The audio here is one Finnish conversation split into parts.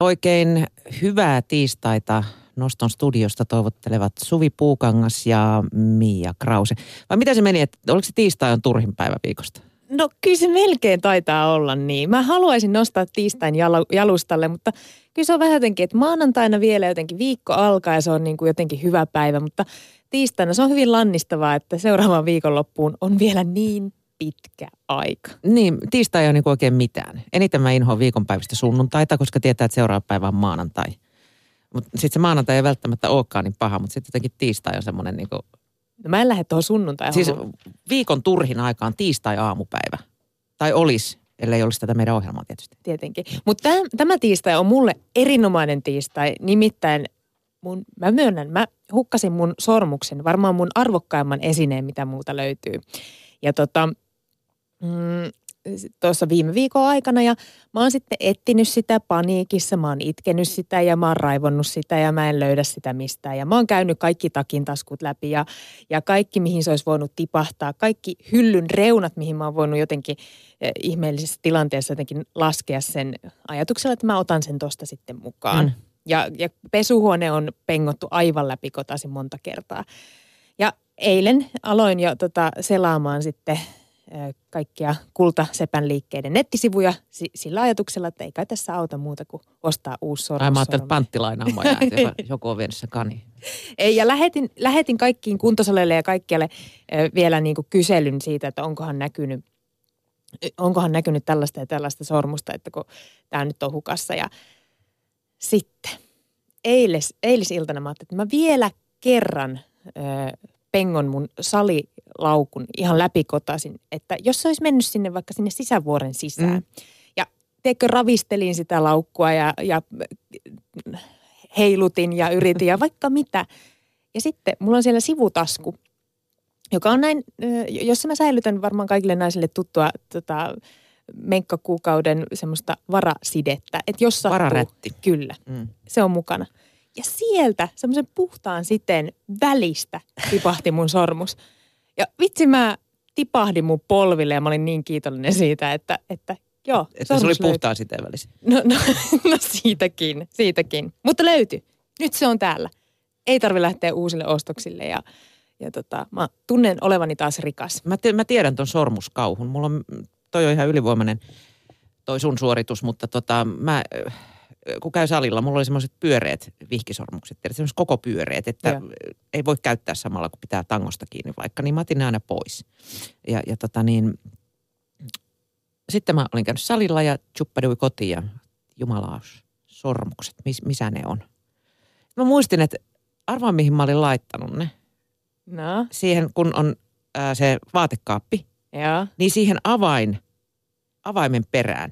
Oikein hyvää tiistaita Noston studiosta toivottelevat Suvi Puukangas ja Mia Krause. Vai mitä se meni, että oliko se tiistai on turhin päivä viikosta? No kyllä se melkein taitaa olla niin. Mä haluaisin nostaa tiistain jalustalle, mutta kyllä se on vähän jotenkin, että maanantaina vielä jotenkin viikko alkaa ja se on niin kuin jotenkin hyvä päivä, mutta tiistaina se on hyvin lannistavaa, että seuraavan viikonloppuun on vielä niin pitkä aika. Niin, tiistai ei ole niin oikein mitään. Eniten mä inhoan viikonpäivistä sunnuntaita, koska tietää, että seuraava päivä on maanantai. Mutta sitten se maanantai ei välttämättä olekaan niin paha, mutta sitten jotenkin tiistai on semmoinen niin kuin... No mä en lähde tuohon sunnuntai Siis viikon turhin aikaan tiistai-aamupäivä. Tai olisi, ellei olisi tätä meidän ohjelmaa tietysti. Tietenkin. Mutta tämä, tämä tiistai on mulle erinomainen tiistai. Nimittäin mun, mä myönnän, mä hukkasin mun sormuksen, varmaan mun arvokkaimman esineen, mitä muuta löytyy. Ja tota, mm, tuossa viime viikon aikana ja mä oon sitten etsinyt sitä paniikissa, mä oon itkenyt sitä ja mä oon raivonnut sitä ja mä en löydä sitä mistään. Ja mä oon käynyt kaikki takin taskut läpi ja, ja kaikki mihin se olisi voinut tipahtaa, kaikki hyllyn reunat, mihin mä oon voinut jotenkin eh, ihmeellisessä tilanteessa jotenkin laskea sen ajatuksella, että mä otan sen tosta sitten mukaan. Mm. Ja, ja pesuhuone on pengottu aivan läpi kotaisin monta kertaa. Ja eilen aloin jo tota selaamaan sitten kaikkia kultasepän liikkeiden nettisivuja sillä ajatuksella, että ei kai tässä auta muuta kuin ostaa uusi sormus. Ai mä ajattelin, että panttilainaamoja, että joku on vienyt se kani. Ei, ja lähetin, lähetin kaikkiin kuntosaleille ja kaikkialle vielä niin kuin kyselyn siitä, että onkohan näkynyt, onkohan näkynyt tällaista ja tällaista sormusta, että kun tämä nyt on hukassa. Ja sitten eilis, eilisiltana mä ajattelin, että mä vielä kerran pengon mun salilaukun ihan läpikotaisin, että jos se olisi mennyt sinne vaikka sinne sisävuoren sisään. Mm. Ja teekö ravistelin sitä laukkua ja, ja heilutin ja yritin ja vaikka mitä. Ja sitten mulla on siellä sivutasku, joka on näin, jossa mä säilytän varmaan kaikille naisille tuttua tota, menkkakuukauden semmoista varasidettä. Että jos sattuu, Vararätti. Kyllä, mm. se on mukana. Ja sieltä semmoisen puhtaan siteen välistä tipahti mun sormus. Ja vitsi mä tipahdin mun polville ja mä olin niin kiitollinen siitä, että, että joo. Että se oli puhtaan siteen välissä. No, no, no siitäkin, siitäkin. Mutta löytyi. Nyt se on täällä. Ei tarvi lähteä uusille ostoksille ja, ja tota, mä tunnen olevani taas rikas. Mä, te, mä tiedän ton sormuskauhun. Mulla on, toi on ihan ylivoimainen toi sun suoritus, mutta tota, mä kun käy salilla, mulla oli semmoiset pyöreät vihkisormukset, semmoiset koko pyöreät, että ja. ei voi käyttää samalla, kun pitää tangosta kiinni vaikka, niin mä otin ne aina pois. Ja, ja tota niin, sitten mä olin käynyt salilla ja chuppadui kotiin ja jumalaus, sormukset, mis, missä ne on. Mä muistin, että arvaa mihin mä olin laittanut ne. No. Siihen, kun on ää, se vaatekaappi, ja. niin siihen avain, avaimen perään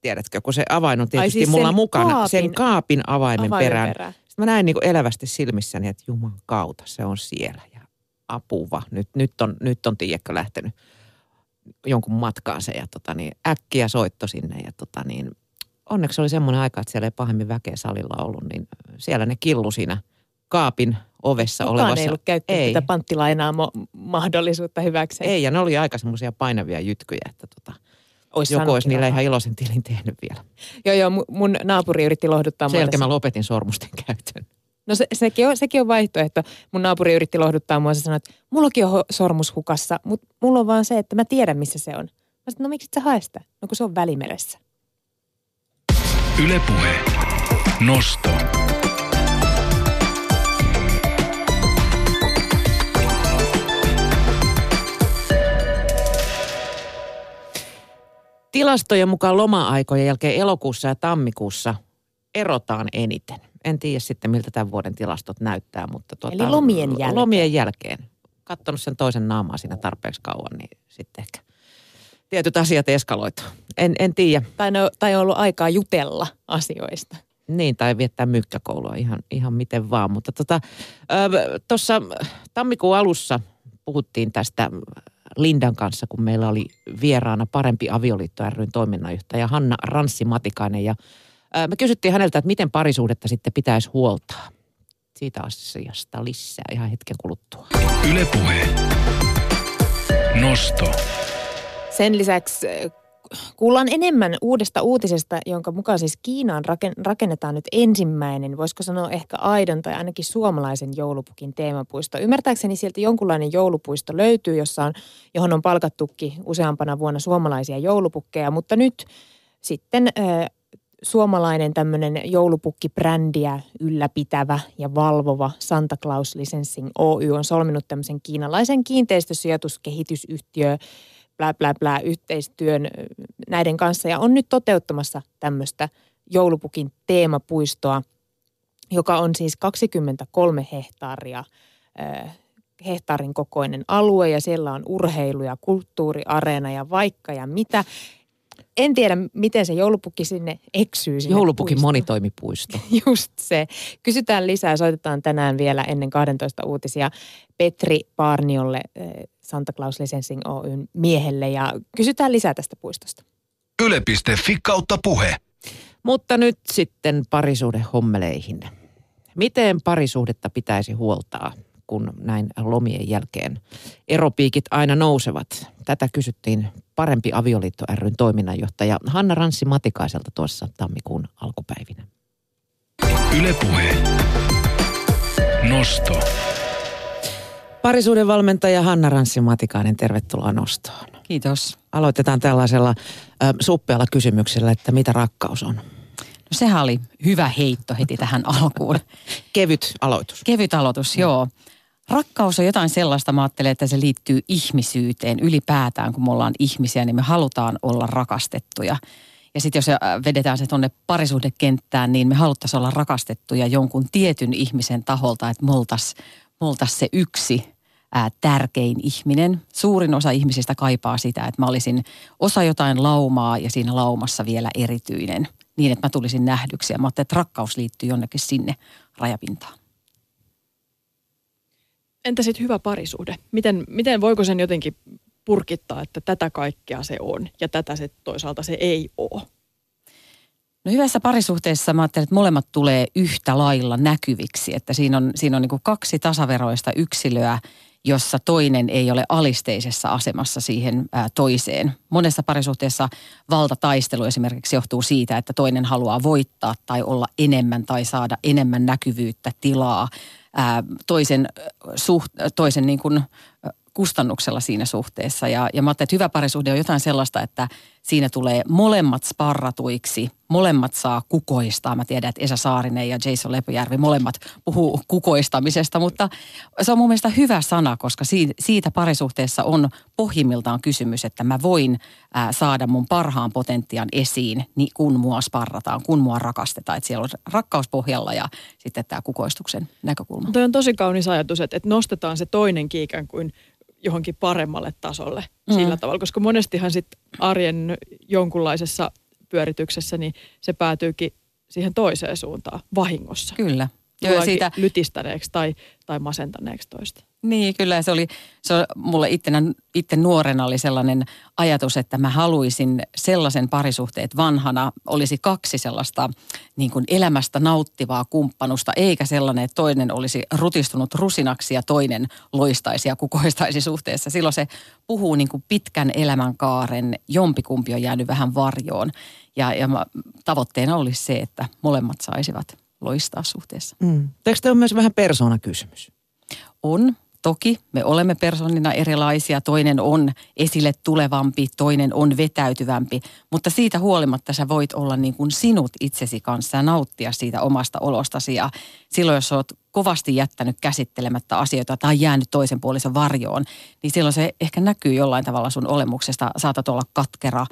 tiedätkö, kun se avain on tietysti siis mulla mukana, kaapin, sen kaapin avaimen, avaimen perään. perään. Sitten mä näin niin elävästi silmissäni, että Juman kautta se on siellä ja apuva. Nyt, nyt on, nyt on tiedätkö lähtenyt jonkun matkaansa ja tota niin, äkkiä soitto sinne ja tota niin, onneksi oli semmoinen aika, että siellä ei pahemmin väkeä salilla ollut, niin siellä ne killu siinä kaapin ovessa Kukaan olevassa. ei ollut käyttänyt ei. tätä panttilainaa mahdollisuutta hyväkseen. Ei, ja ne oli aika semmoisia painavia jytkyjä, että tota, olisi Joku olisi niillä ihan iloisen tilin tehnyt vielä. Joo, joo, mun naapuri yritti lohduttaa Sen jälkeen mä lopetin sormusten käytön. No se, sekin, on, sekin on vaihtoehto. Mun naapuri yritti lohduttaa mua ja sanoi, että mullakin on sormus hukassa, mutta mulla on vaan se, että mä tiedän missä se on. Mä sanoin, no miksi et sä hae sitä? No kun se on välimeressä. Ylepuhe. Nosto. Tilastojen mukaan loma-aikojen jälkeen elokuussa ja tammikuussa erotaan eniten. En tiedä sitten, miltä tämän vuoden tilastot näyttää, mutta tuota, Eli lomien jälkeen. Lomien jälkeen. Katsonut sen toisen naamaa siinä tarpeeksi kauan, niin sitten ehkä tietyt asiat eskaloitu. En, en tiedä. Tai, no, tai on ollut aikaa jutella asioista. Niin, tai viettää mykkäkoulua ihan, ihan miten vaan. Mutta tuossa tota, tammikuun alussa puhuttiin tästä Lindan kanssa, kun meillä oli vieraana Parempi avioliitto ryn toiminnanjohtaja Hanna Ranssi-Matikainen. Ja me kysyttiin häneltä, että miten parisuudetta sitten pitäisi huoltaa. Siitä asiasta lisää ihan hetken kuluttua. Ylepuhe. Nosto. Sen lisäksi kuullaan enemmän uudesta uutisesta, jonka mukaan siis Kiinaan rakennetaan nyt ensimmäinen, voisiko sanoa ehkä aidon tai ainakin suomalaisen joulupukin teemapuisto. Ymmärtääkseni sieltä jonkunlainen joulupuisto löytyy, jossa on, johon on palkattukin useampana vuonna suomalaisia joulupukkeja, mutta nyt sitten äh, suomalainen tämmöinen joulupukkibrändiä ylläpitävä ja valvova Santa Claus Licensing Oy on solminut tämmöisen kiinalaisen kiinteistösijoituskehitysyhtiö blä blä blä yhteistyön näiden kanssa ja on nyt toteuttamassa tämmöistä joulupukin teemapuistoa, joka on siis 23 hehtaaria hehtaarin kokoinen alue ja siellä on urheilu ja kulttuuriareena ja vaikka ja mitä. En tiedä, miten se joulupukki sinne eksyy. Sinne Joulupukin puistoon. monitoimipuisto. Just se. Kysytään lisää. Soitetaan tänään vielä ennen 12 uutisia Petri Paarniolle, Santa Claus Licensing Oyn miehelle ja kysytään lisää tästä puistosta. Yle.fi kautta puhe. Mutta nyt sitten parisuhde hommeleihin. Miten parisuhdetta pitäisi huoltaa? kun näin lomien jälkeen eropiikit aina nousevat? Tätä kysyttiin Parempi avioliitto ryn toiminnanjohtaja Hanna Ranssi Matikaiselta tuossa tammikuun alkupäivinä. Ylepuhe. Nosto. Parisuuden valmentaja Hanna Ranssi Matikainen, tervetuloa nostoon. Kiitos. Aloitetaan tällaisella äh, suppealla kysymyksellä, että mitä rakkaus on? No sehän oli hyvä heitto heti tähän alkuun. Kevyt aloitus. Kevyt aloitus, joo. Rakkaus on jotain sellaista, mä ajattelen, että se liittyy ihmisyyteen ylipäätään, kun me ollaan ihmisiä, niin me halutaan olla rakastettuja. Ja sitten jos vedetään se tuonne parisuhdekenttään, niin me haluttaisiin olla rakastettuja jonkun tietyn ihmisen taholta, että me oltaisiin oltais se yksi ää, tärkein ihminen. Suurin osa ihmisistä kaipaa sitä, että mä olisin osa jotain laumaa ja siinä laumassa vielä erityinen. Niin, että mä tulisin nähdyksi. Ja mä että rakkaus liittyy jonnekin sinne rajapintaan. Entä sitten hyvä parisuhde? Miten, miten voiko sen jotenkin purkittaa, että tätä kaikkea se on ja tätä se toisaalta se ei ole? No hyvässä parisuhteessa mä ajattelen, että molemmat tulee yhtä lailla näkyviksi, että siinä on, siinä on niin kaksi tasaveroista yksilöä, jossa toinen ei ole alisteisessa asemassa siihen ää, toiseen. Monessa parisuhteessa valtataistelu esimerkiksi johtuu siitä, että toinen haluaa voittaa tai olla enemmän tai saada enemmän näkyvyyttä, tilaa, ää, toisen, suht, toisen niin kuin, kustannuksella siinä suhteessa. Ja, ja mä ajattelin, että hyvä parisuhde on jotain sellaista, että siinä tulee molemmat sparratuiksi, molemmat saa kukoistaa. Mä tiedän, että Esa Saarinen ja Jason Lepojärvi molemmat puhuu kukoistamisesta, mutta se on mun mielestä hyvä sana, koska siitä parisuhteessa on pohjimmiltaan kysymys, että mä voin saada mun parhaan potentiaan esiin, niin kun mua sparrataan, kun mua rakastetaan. Että siellä on rakkaus pohjalla ja sitten tämä kukoistuksen näkökulma. Toi on tosi kaunis ajatus, että, että nostetaan se toinen ikään kuin johonkin paremmalle tasolle mm. sillä tavalla, koska monestihan sitten arjen jonkunlaisessa pyörityksessä, niin se päätyykin siihen toiseen suuntaan vahingossa. Kyllä. Joo, siitä... lytistäneeksi tai, tai masentaneeksi toista. Niin, kyllä se oli, se oli, mulle ittenä, itse nuorena oli sellainen ajatus, että mä haluaisin sellaisen parisuhteet vanhana olisi kaksi sellaista niin kuin elämästä nauttivaa kumppanusta, eikä sellainen, että toinen olisi rutistunut rusinaksi ja toinen loistaisi ja kukoistaisi suhteessa. Silloin se puhuu niin kuin pitkän elämänkaaren, jompikumpi on jäänyt vähän varjoon. Ja, ja mä, tavoitteena olisi se, että molemmat saisivat loistaa suhteessa. Mm. Eikö tämä ole myös vähän persoonakysymys? On. Toki me olemme persoonina erilaisia, toinen on esille tulevampi, toinen on vetäytyvämpi, mutta siitä huolimatta sä voit olla niin kuin sinut itsesi kanssa ja nauttia siitä omasta olostasi. Ja silloin, jos oot kovasti jättänyt käsittelemättä asioita tai jäänyt toisen puolisen varjoon, niin silloin se ehkä näkyy jollain tavalla sun olemuksesta. Saatat olla katkera,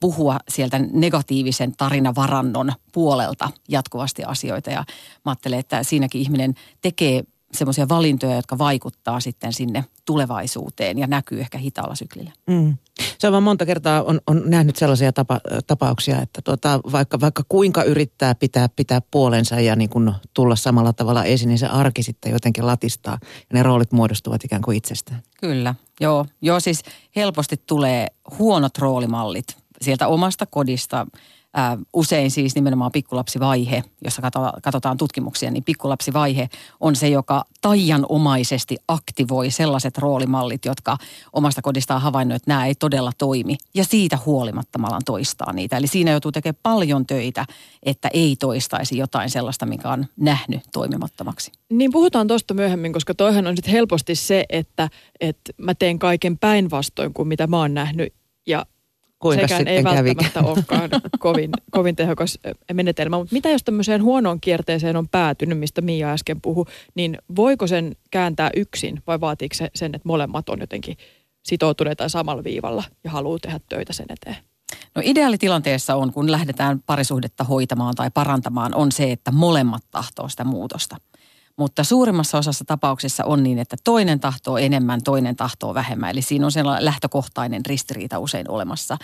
puhua sieltä negatiivisen tarinavarannon puolelta jatkuvasti asioita. Ja mä ajattelen, että siinäkin ihminen tekee semmoisia valintoja, jotka vaikuttaa sitten sinne tulevaisuuteen ja näkyy ehkä hitaalla syklillä. Mm. Se on vaan monta kertaa on, on nähnyt sellaisia tapa, tapauksia, että tuota, vaikka, vaikka kuinka yrittää pitää, pitää puolensa ja niin kun tulla samalla tavalla esiin, niin se arki sitten jotenkin latistaa ja ne roolit muodostuvat ikään kuin itsestään. Kyllä, joo. Joo, siis helposti tulee huonot roolimallit sieltä omasta kodista usein siis nimenomaan pikkulapsivaihe, jossa katsotaan, tutkimuksia, niin pikkulapsivaihe on se, joka taianomaisesti aktivoi sellaiset roolimallit, jotka omasta kodistaan havainnut, että nämä ei todella toimi. Ja siitä huolimatta malan toistaa niitä. Eli siinä joutuu tekemään paljon töitä, että ei toistaisi jotain sellaista, mikä on nähnyt toimimattomaksi. Niin puhutaan tuosta myöhemmin, koska toihan on sitten helposti se, että, että mä teen kaiken päinvastoin kuin mitä mä oon nähnyt. Ja Kuinka sekään ei sitten välttämättä olekaan kovin, kovin tehokas menetelmä. Mutta mitä jos tämmöiseen huonoon kierteeseen on päätynyt, mistä Mia äsken puhui, niin voiko sen kääntää yksin vai vaatiiko se sen, että molemmat on jotenkin sitoutuneita samalla viivalla ja haluaa tehdä töitä sen eteen? No ideaalitilanteessa on, kun lähdetään parisuhdetta hoitamaan tai parantamaan, on se, että molemmat tahtoo sitä muutosta. Mutta suurimmassa osassa tapauksissa on niin, että toinen tahtoo enemmän, toinen tahtoo vähemmän. Eli siinä on sellainen lähtökohtainen ristiriita usein olemassa.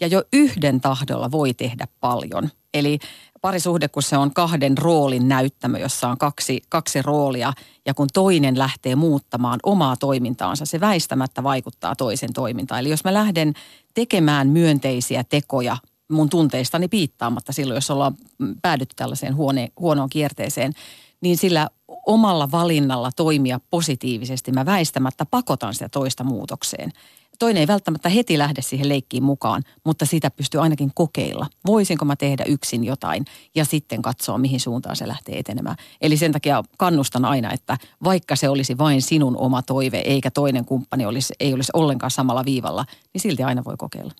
Ja jo yhden tahdolla voi tehdä paljon. Eli parisuhde, kun se on kahden roolin näyttämö, jossa on kaksi, kaksi roolia, ja kun toinen lähtee muuttamaan omaa toimintaansa, se väistämättä vaikuttaa toisen toimintaan. Eli jos mä lähden tekemään myönteisiä tekoja mun tunteistani piittaamatta silloin, jos ollaan päädytty tällaiseen huone, huonoon kierteeseen, niin sillä omalla valinnalla toimia positiivisesti mä väistämättä pakotan sitä toista muutokseen. Toinen ei välttämättä heti lähde siihen leikkiin mukaan, mutta sitä pystyy ainakin kokeilla. Voisinko mä tehdä yksin jotain ja sitten katsoa, mihin suuntaan se lähtee etenemään. Eli sen takia kannustan aina, että vaikka se olisi vain sinun oma toive, eikä toinen kumppani olisi, ei olisi ollenkaan samalla viivalla, niin silti aina voi kokeilla.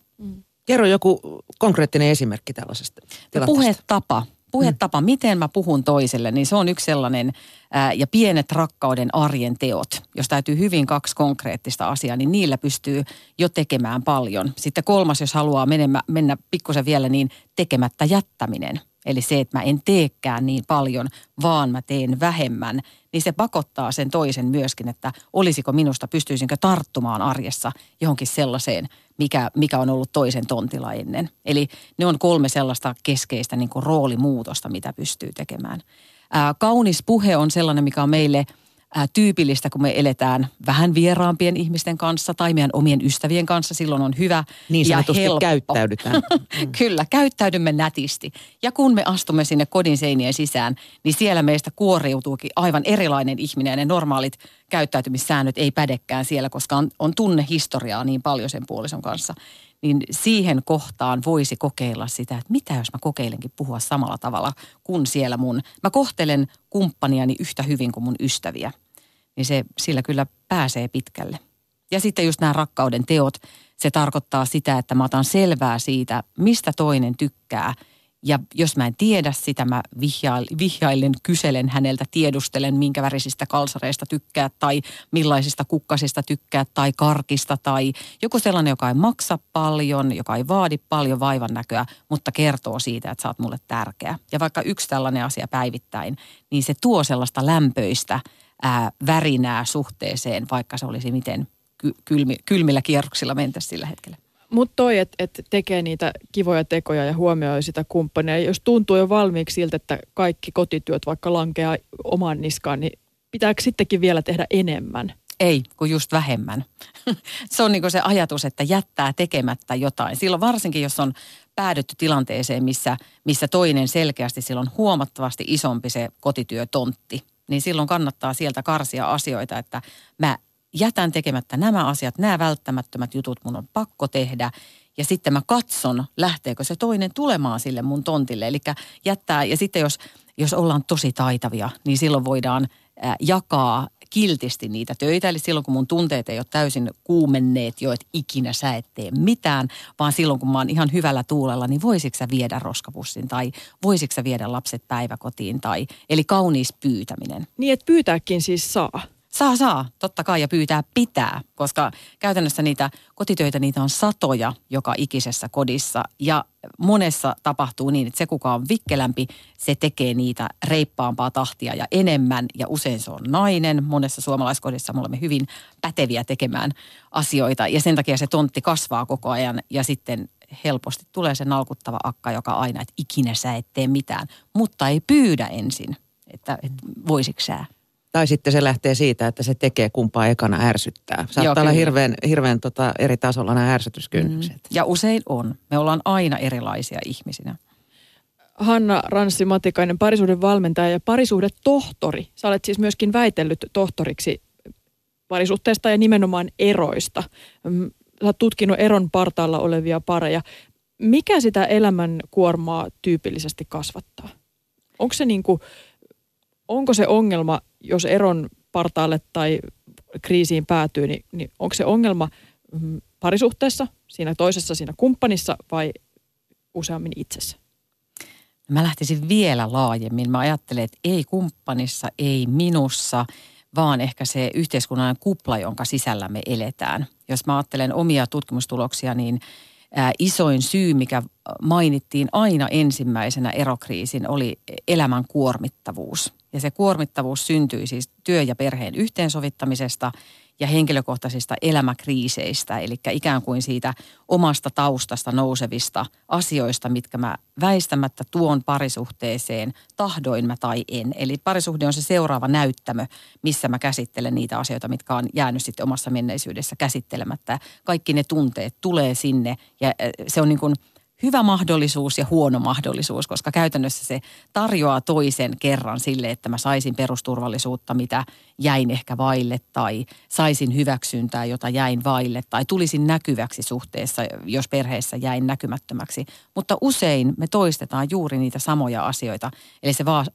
Kerro joku konkreettinen esimerkki tällaisesta No tilanteesta. puhetapa. Puhetapa, miten mä puhun toiselle, niin se on yksi sellainen, ää, ja pienet rakkauden arjen teot. Jos täytyy hyvin kaksi konkreettista asiaa, niin niillä pystyy jo tekemään paljon. Sitten kolmas, jos haluaa mennä, mennä pikkusen vielä, niin tekemättä jättäminen. Eli se, että mä en teekään niin paljon, vaan mä teen vähemmän, niin se pakottaa sen toisen myöskin, että olisiko minusta, pystyisinkö tarttumaan arjessa johonkin sellaiseen, mikä, mikä on ollut toisen tontilla ennen. Eli ne on kolme sellaista keskeistä niin kuin roolimuutosta, mitä pystyy tekemään. Ää, kaunis puhe on sellainen, mikä on meille ää, tyypillistä, kun me eletään vähän vieraampien ihmisten kanssa tai meidän omien ystävien kanssa. Silloin on hyvä Niin ja helppo. käyttäydytään. Kyllä, käyttäydymme nätisti. Ja kun me astumme sinne kodin seinien sisään, niin siellä meistä kuoriutuukin aivan erilainen ihminen ja ne normaalit käyttäytymissäännöt ei pädekään siellä, koska on, on tunnehistoriaa niin paljon sen puolison kanssa. Niin siihen kohtaan voisi kokeilla sitä, että mitä jos mä kokeilenkin puhua samalla tavalla kuin siellä mun. Mä kohtelen kumppaniani yhtä hyvin kuin mun ystäviä. Niin se sillä kyllä pääsee pitkälle. Ja sitten just nämä rakkauden teot, se tarkoittaa sitä, että mä otan selvää siitä, mistä toinen tykkää. Ja jos mä en tiedä sitä, mä vihjail- vihjailen, kyselen häneltä, tiedustelen, minkä värisistä kalsareista tykkää tai millaisista kukkasista tykkää tai karkista tai joku sellainen, joka ei maksa paljon, joka ei vaadi paljon vaivan näköä, mutta kertoo siitä, että sä oot mulle tärkeä. Ja vaikka yksi tällainen asia päivittäin, niin se tuo sellaista lämpöistä ää, värinää suhteeseen, vaikka se olisi miten ky- kylmi, kylmillä kierroksilla mentä sillä hetkellä. Mutta toi, että et tekee niitä kivoja tekoja ja huomioi sitä kumppania. Jos tuntuu jo valmiiksi siltä, että kaikki kotityöt vaikka lankeaa omaan niskaan, niin pitääkö sittenkin vielä tehdä enemmän? Ei, kun just vähemmän. se on niin se ajatus, että jättää tekemättä jotain. Silloin varsinkin, jos on päädytty tilanteeseen, missä, missä toinen selkeästi silloin huomattavasti isompi se kotityötontti, niin silloin kannattaa sieltä karsia asioita, että mä jätän tekemättä nämä asiat, nämä välttämättömät jutut mun on pakko tehdä. Ja sitten mä katson, lähteekö se toinen tulemaan sille mun tontille. Eli jättää, ja sitten jos, jos ollaan tosi taitavia, niin silloin voidaan jakaa kiltisti niitä töitä. Eli silloin, kun mun tunteet ei ole täysin kuumenneet jo, että ikinä sä et tee mitään, vaan silloin, kun mä oon ihan hyvällä tuulella, niin voisitko sä viedä roskapussin tai voisitko sä viedä lapset päiväkotiin tai, eli kaunis pyytäminen. Niin, että pyytääkin siis saa. Saa, saa, totta kai ja pyytää pitää, koska käytännössä niitä kotitöitä, niitä on satoja joka ikisessä kodissa. Ja monessa tapahtuu niin, että se kuka on vikkelämpi, se tekee niitä reippaampaa tahtia ja enemmän. Ja usein se on nainen. Monessa suomalaiskodissa me olemme hyvin päteviä tekemään asioita. Ja sen takia se tontti kasvaa koko ajan. Ja sitten helposti tulee se nalkuttava akka, joka aina, että ikinä sä et tee mitään, mutta ei pyydä ensin, että, että voisitko sä. Tai sitten se lähtee siitä, että se tekee kumpaa ekana ärsyttää. Saattaa Joo, olla hirveän, hirveän tota eri tasolla nämä ärsytyskynnykset. Ja usein on. Me ollaan aina erilaisia ihmisinä. Hanna Ranssi Matikainen, parisuuden valmentaja ja parisuhdetohtori. Sä olet siis myöskin väitellyt tohtoriksi parisuhteesta ja nimenomaan eroista. Mm, Sä oot tutkinut eron partaalla olevia pareja. Mikä sitä elämän kuormaa tyypillisesti kasvattaa? Onko se, niin kuin, onko se ongelma, jos eron partaalle tai kriisiin päätyy, niin, niin onko se ongelma mm, parisuhteessa, siinä toisessa, siinä kumppanissa vai useammin itsessä? Mä lähtisin vielä laajemmin. Mä ajattelen, että ei kumppanissa, ei minussa, vaan ehkä se yhteiskunnallinen kupla, jonka sisällä me eletään. Jos mä ajattelen omia tutkimustuloksia, niin ää, isoin syy, mikä mainittiin aina ensimmäisenä erokriisin, oli elämän kuormittavuus. Ja se kuormittavuus syntyi siis työ- ja perheen yhteensovittamisesta ja henkilökohtaisista elämäkriiseistä, eli ikään kuin siitä omasta taustasta nousevista asioista, mitkä mä väistämättä tuon parisuhteeseen, tahdoin mä tai en. Eli parisuhde on se seuraava näyttämö, missä mä käsittelen niitä asioita, mitkä on jäänyt sitten omassa menneisyydessä käsittelemättä. Kaikki ne tunteet tulee sinne ja se on niin kuin – hyvä mahdollisuus ja huono mahdollisuus, koska käytännössä se tarjoaa toisen kerran sille, että mä saisin perusturvallisuutta, mitä jäin ehkä vaille, tai saisin hyväksyntää, jota jäin vaille, tai tulisin näkyväksi suhteessa, jos perheessä jäin näkymättömäksi. Mutta usein me toistetaan juuri niitä samoja asioita, eli se vaan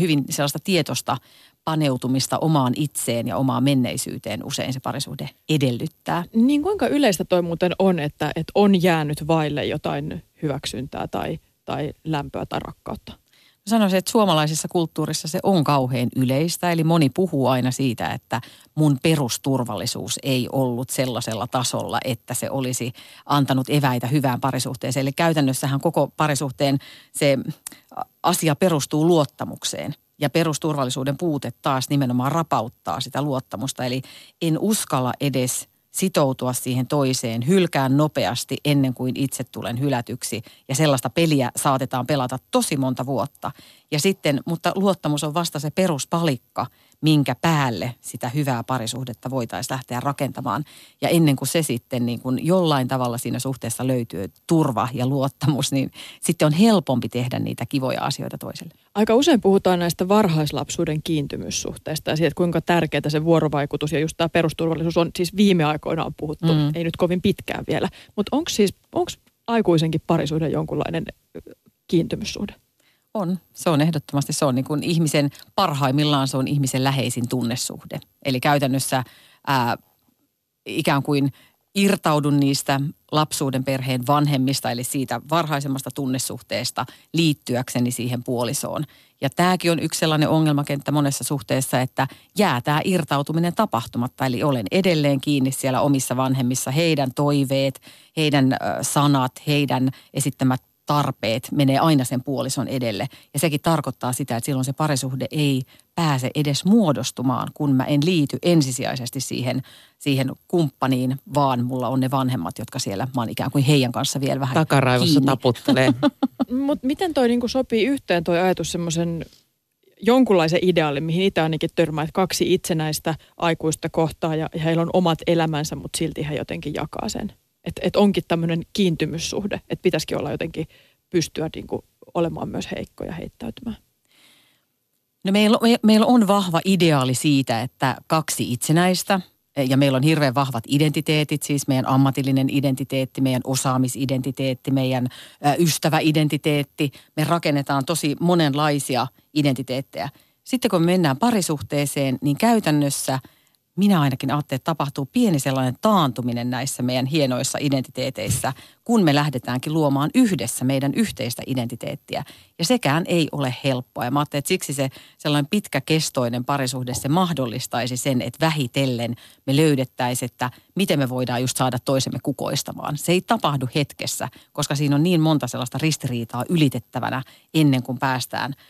hyvin sellaista tietosta paneutumista omaan itseen ja omaan menneisyyteen usein se parisuhde edellyttää. Niin kuinka yleistä toi muuten on, että, että on jäänyt vaille jotain hyväksyntää tai, tai lämpöä tai rakkautta? Sanoisin, että suomalaisessa kulttuurissa se on kauhean yleistä, eli moni puhuu aina siitä, että mun perusturvallisuus ei ollut sellaisella tasolla, että se olisi antanut eväitä hyvään parisuhteeseen. Eli käytännössähän koko parisuhteen se asia perustuu luottamukseen ja perusturvallisuuden puute taas nimenomaan rapauttaa sitä luottamusta. Eli en uskalla edes sitoutua siihen toiseen, hylkään nopeasti ennen kuin itse tulen hylätyksi. Ja sellaista peliä saatetaan pelata tosi monta vuotta. Ja sitten, mutta luottamus on vasta se peruspalikka, minkä päälle sitä hyvää parisuhdetta voitaisiin lähteä rakentamaan. Ja ennen kuin se sitten niin kuin jollain tavalla siinä suhteessa löytyy turva ja luottamus, niin sitten on helpompi tehdä niitä kivoja asioita toiselle. Aika usein puhutaan näistä varhaislapsuuden kiintymyssuhteista ja siitä, kuinka tärkeää se vuorovaikutus ja just tämä perusturvallisuus on. Siis viime aikoina on puhuttu, mm. ei nyt kovin pitkään vielä. Mutta onko siis, onko aikuisenkin parisuhde jonkunlainen kiintymyssuhde? On. Se on ehdottomasti, se on niin kuin ihmisen, parhaimmillaan se on ihmisen läheisin tunnesuhde. Eli käytännössä ää, ikään kuin irtaudun niistä lapsuuden perheen vanhemmista, eli siitä varhaisemmasta tunnesuhteesta liittyäkseni siihen puolisoon. Ja tämäkin on yksi sellainen ongelmakenttä monessa suhteessa, että jää tämä irtautuminen tapahtumatta. Eli olen edelleen kiinni siellä omissa vanhemmissa, heidän toiveet, heidän sanat, heidän esittämät tarpeet menee aina sen puolison edelle. Ja sekin tarkoittaa sitä, että silloin se parisuhde ei pääse edes muodostumaan, kun mä en liity ensisijaisesti siihen, siihen kumppaniin, vaan mulla on ne vanhemmat, jotka siellä, mä oon ikään kuin heidän kanssa vielä vähän Takaraivossa kiinni. taputtelee. Mutta miten toi niinku sopii yhteen toi ajatus semmoisen jonkunlaisen ideaalin, mihin itse ainakin törmää, että kaksi itsenäistä aikuista kohtaa ja, ja heillä on omat elämänsä, mutta silti he jotenkin jakaa sen. Että et onkin tämmöinen kiintymyssuhde, että pitäisikin olla jotenkin pystyä niinku olemaan myös heikko ja heittäytymään. No meillä, me, meillä on vahva ideaali siitä, että kaksi itsenäistä ja meillä on hirveän vahvat identiteetit, siis meidän ammatillinen identiteetti, meidän osaamisidentiteetti, meidän ystäväidentiteetti. Me rakennetaan tosi monenlaisia identiteettejä. Sitten kun me mennään parisuhteeseen, niin käytännössä – minä ainakin ajattelen, että tapahtuu pieni sellainen taantuminen näissä meidän hienoissa identiteeteissä, kun me lähdetäänkin luomaan yhdessä meidän yhteistä identiteettiä. Ja sekään ei ole helppoa. Ja mä ajattelen, että siksi se sellainen pitkäkestoinen parisuhde, se mahdollistaisi sen, että vähitellen me löydettäisiin, että miten me voidaan just saada toisemme kukoistamaan. Se ei tapahdu hetkessä, koska siinä on niin monta sellaista ristiriitaa ylitettävänä ennen kuin päästään –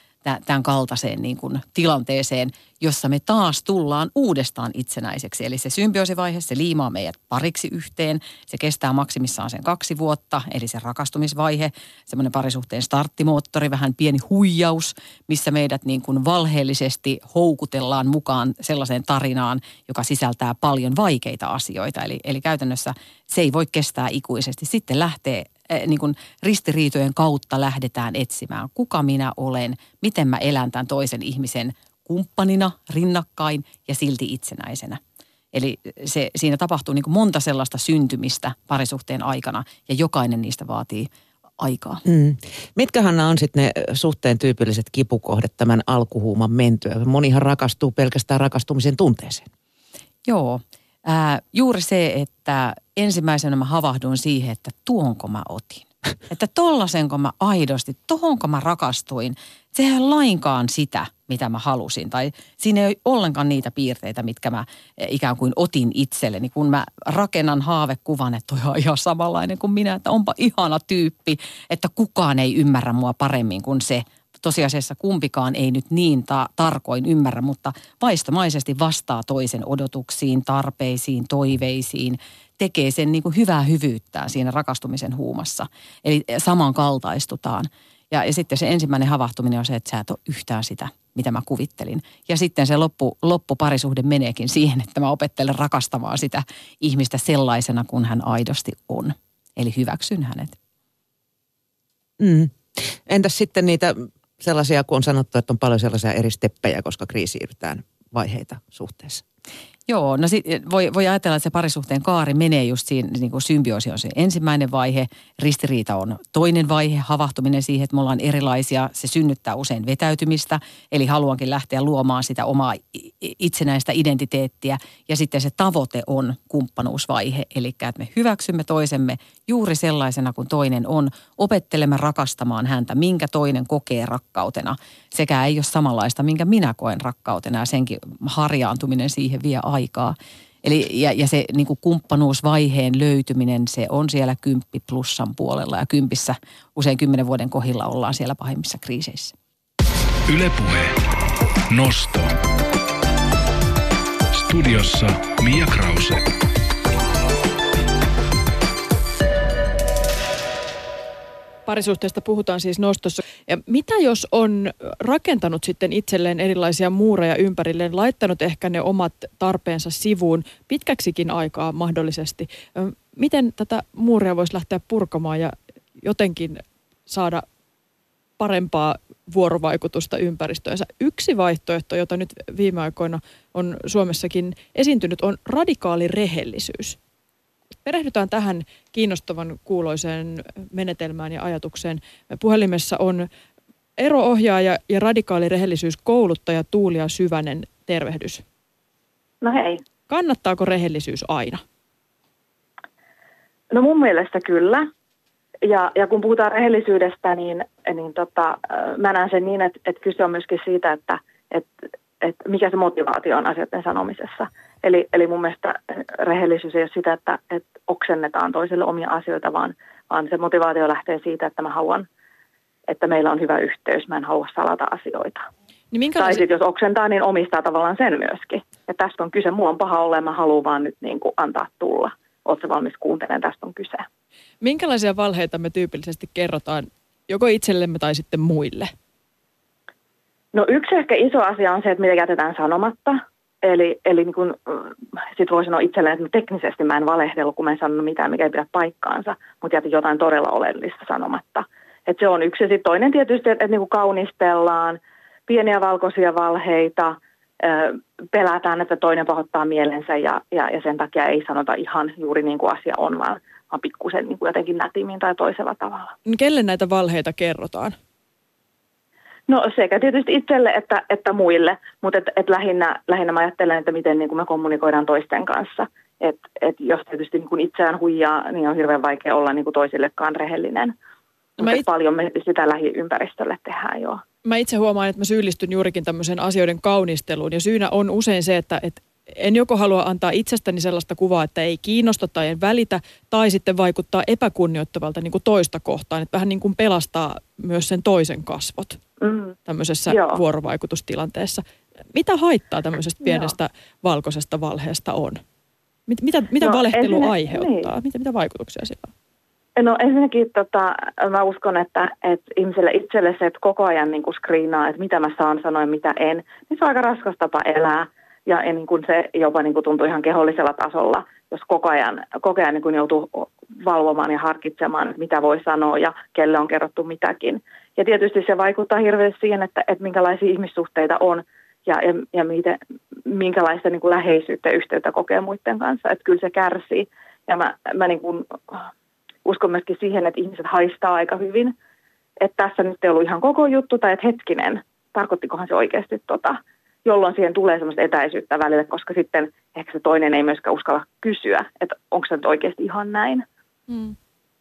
tämän kaltaiseen niin kuin tilanteeseen, jossa me taas tullaan uudestaan itsenäiseksi. Eli se symbioosivaihe, se liimaa meidät pariksi yhteen. Se kestää maksimissaan sen kaksi vuotta, eli se rakastumisvaihe, semmoinen parisuhteen starttimoottori, vähän pieni huijaus, missä meidät niin kuin valheellisesti houkutellaan mukaan sellaiseen tarinaan, joka sisältää paljon vaikeita asioita. Eli, eli käytännössä se ei voi kestää ikuisesti. Sitten lähtee äh, niin kuin ristiriitojen kautta lähdetään etsimään, kuka minä olen, miten mä elän tämän toisen ihmisen kumppanina, rinnakkain ja silti itsenäisenä. Eli se, siinä tapahtuu niin kuin monta sellaista syntymistä parisuhteen aikana ja jokainen niistä vaatii aikaa. Mm. Mitkä Hanna on sitten ne suhteen tyypilliset kipukohdat tämän alkuhuuman mentyä? Monihan rakastuu pelkästään rakastumisen tunteeseen. Joo, ää, juuri se, että ensimmäisenä mä havahduin siihen, että tuonko mä otin. Että tollasenko mä aidosti, tohonko mä rakastuin. Sehän lainkaan sitä, mitä mä halusin. Tai siinä ei ole ollenkaan niitä piirteitä, mitkä mä eh, ikään kuin otin itselleni. Kun mä rakennan haavekuvan, että toi on ihan samanlainen kuin minä, että onpa ihana tyyppi, että kukaan ei ymmärrä mua paremmin kuin se. Tosiasiassa kumpikaan ei nyt niin ta- tarkoin ymmärrä, mutta vaistomaisesti vastaa toisen odotuksiin, tarpeisiin, toiveisiin, tekee sen niin kuin hyvää hyvyyttään siinä rakastumisen huumassa. Eli samankaltaistutaan. Ja, ja sitten se ensimmäinen havahtuminen on se, että sä et ole yhtään sitä, mitä mä kuvittelin. Ja sitten se loppu, loppuparisuhde meneekin siihen, että mä opettelen rakastamaan sitä ihmistä sellaisena, kun hän aidosti on. Eli hyväksyn hänet. Mm. Entäs sitten niitä sellaisia, kun on sanottu, että on paljon sellaisia eri steppejä, koska kriisiydytään vaiheita suhteessa? Joo, no sit voi, voi ajatella, että se parisuhteen kaari menee just siinä, niin kuin symbioosi on se ensimmäinen vaihe, ristiriita on toinen vaihe, havahtuminen siihen, että me ollaan erilaisia, se synnyttää usein vetäytymistä, eli haluankin lähteä luomaan sitä omaa itsenäistä identiteettiä, ja sitten se tavoite on kumppanuusvaihe, eli että me hyväksymme toisemme juuri sellaisena kuin toinen on, opettelemme rakastamaan häntä, minkä toinen kokee rakkautena, sekä ei ole samanlaista, minkä minä koen rakkautena, ja senkin harjaantuminen siihen vie. Eli, ja, ja se niin kuin kumppanuusvaiheen löytyminen, se on siellä kymppi plussan puolella ja kympissä usein kymmenen vuoden kohilla ollaan siellä pahimmissa kriiseissä. Ylepuhe. Nosto. Studiossa Mia Krause. Parisuhteesta puhutaan siis nostossa. Ja mitä jos on rakentanut sitten itselleen erilaisia muureja ympärilleen, laittanut ehkä ne omat tarpeensa sivuun pitkäksikin aikaa mahdollisesti? Miten tätä muuria voisi lähteä purkamaan ja jotenkin saada parempaa vuorovaikutusta ympäristöönsä. Yksi vaihtoehto, jota nyt viime aikoina on Suomessakin esiintynyt, on radikaali rehellisyys. Perehdytään tähän kiinnostavan kuuloiseen menetelmään ja ajatukseen. Puhelimessa on eroohjaaja ja radikaali rehellisyys kouluttaja Tuulia Syvänen. Tervehdys. No hei. Kannattaako rehellisyys aina? No mun mielestä kyllä. Ja, ja kun puhutaan rehellisyydestä, niin, niin tota, mä näen sen niin, että, että kyse on myöskin siitä, että, että, että mikä se motivaatio on asioiden sanomisessa. Eli, eli mun mielestä rehellisyys ei ole sitä, että, että oksennetaan toiselle omia asioita, vaan, vaan se motivaatio lähtee siitä, että mä haluan, että meillä on hyvä yhteys, mä en halua salata asioita. Niin. Tai sitten jos oksentaa, niin omistaa tavallaan sen myöskin. Ja tästä on kyse, mulla on paha olla ja mä haluan vaan nyt niin kuin antaa tulla. Oletko valmis kuuntelemaan, tästä on kyse. Minkälaisia valheita me tyypillisesti kerrotaan joko itsellemme tai sitten muille? No yksi ehkä iso asia on se, että mitä jätetään sanomatta. Eli, eli niin kun, sit voi sanoa itselleen, että teknisesti mä en valehdellut, kun mä en sanonut mitään, mikä ei pidä paikkaansa, mutta jätin jotain todella oleellista sanomatta. Et se on yksi. Ja sitten toinen tietysti, että, että niin kaunistellaan pieniä valkoisia valheita, pelätään, että toinen pahoittaa mielensä ja, ja, ja sen takia ei sanota ihan juuri niin kuin asia on, vaan, vaan pikkusen niin kuin jotenkin nätimmin tai toisella tavalla. Kelle näitä valheita kerrotaan? No sekä tietysti itselle että, että muille, mutta et, et lähinnä, lähinnä mä ajattelen, että miten niin kuin me kommunikoidaan toisten kanssa. Et, et jos tietysti niin kuin itseään huijaa, niin on hirveän vaikea olla niin kuin toisillekaan rehellinen. No it... paljon me sitä lähiympäristölle tehdään jo. Mä itse huomaan, että mä syyllistyn juurikin tämmöisen asioiden kaunisteluun ja syynä on usein se, että, että en joko halua antaa itsestäni sellaista kuvaa, että ei kiinnosta tai en välitä, tai sitten vaikuttaa epäkunnioittavalta niin kuin toista kohtaan, että vähän niin kuin pelastaa myös sen toisen kasvot mm. tämmöisessä Joo. vuorovaikutustilanteessa. Mitä haittaa tämmöisestä pienestä Joo. valkoisesta valheesta on? Mit, mitä mitä no, valehtelu aiheuttaa? Niin. Mitä, mitä vaikutuksia sillä on? No ensinnäkin tota, mä uskon, että, että ihmiselle itselle se, että koko ajan niin kuin screenaa, että mitä mä saan sanoa ja mitä en, niin se on aika raskas tapa elää. Ja, niin kuin se jopa niin kuin tuntuu ihan kehollisella tasolla, jos koko ajan, koko ajan niin kuin joutuu valvomaan ja harkitsemaan, että mitä voi sanoa ja kelle on kerrottu mitäkin. Ja tietysti se vaikuttaa hirveästi siihen, että, että minkälaisia ihmissuhteita on ja, ja, ja miten, minkälaista niin kuin läheisyyttä ja yhteyttä kokee muiden kanssa. Että kyllä se kärsii. Ja mä, mä niin kuin uskon myöskin siihen, että ihmiset haistaa aika hyvin. Että tässä nyt ei ollut ihan koko juttu tai että hetkinen, tarkoittikohan se oikeasti tota, jolloin siihen tulee semmoista etäisyyttä välillä, koska sitten ehkä se toinen ei myöskään uskalla kysyä, että onko se nyt oikeasti ihan näin. Hmm.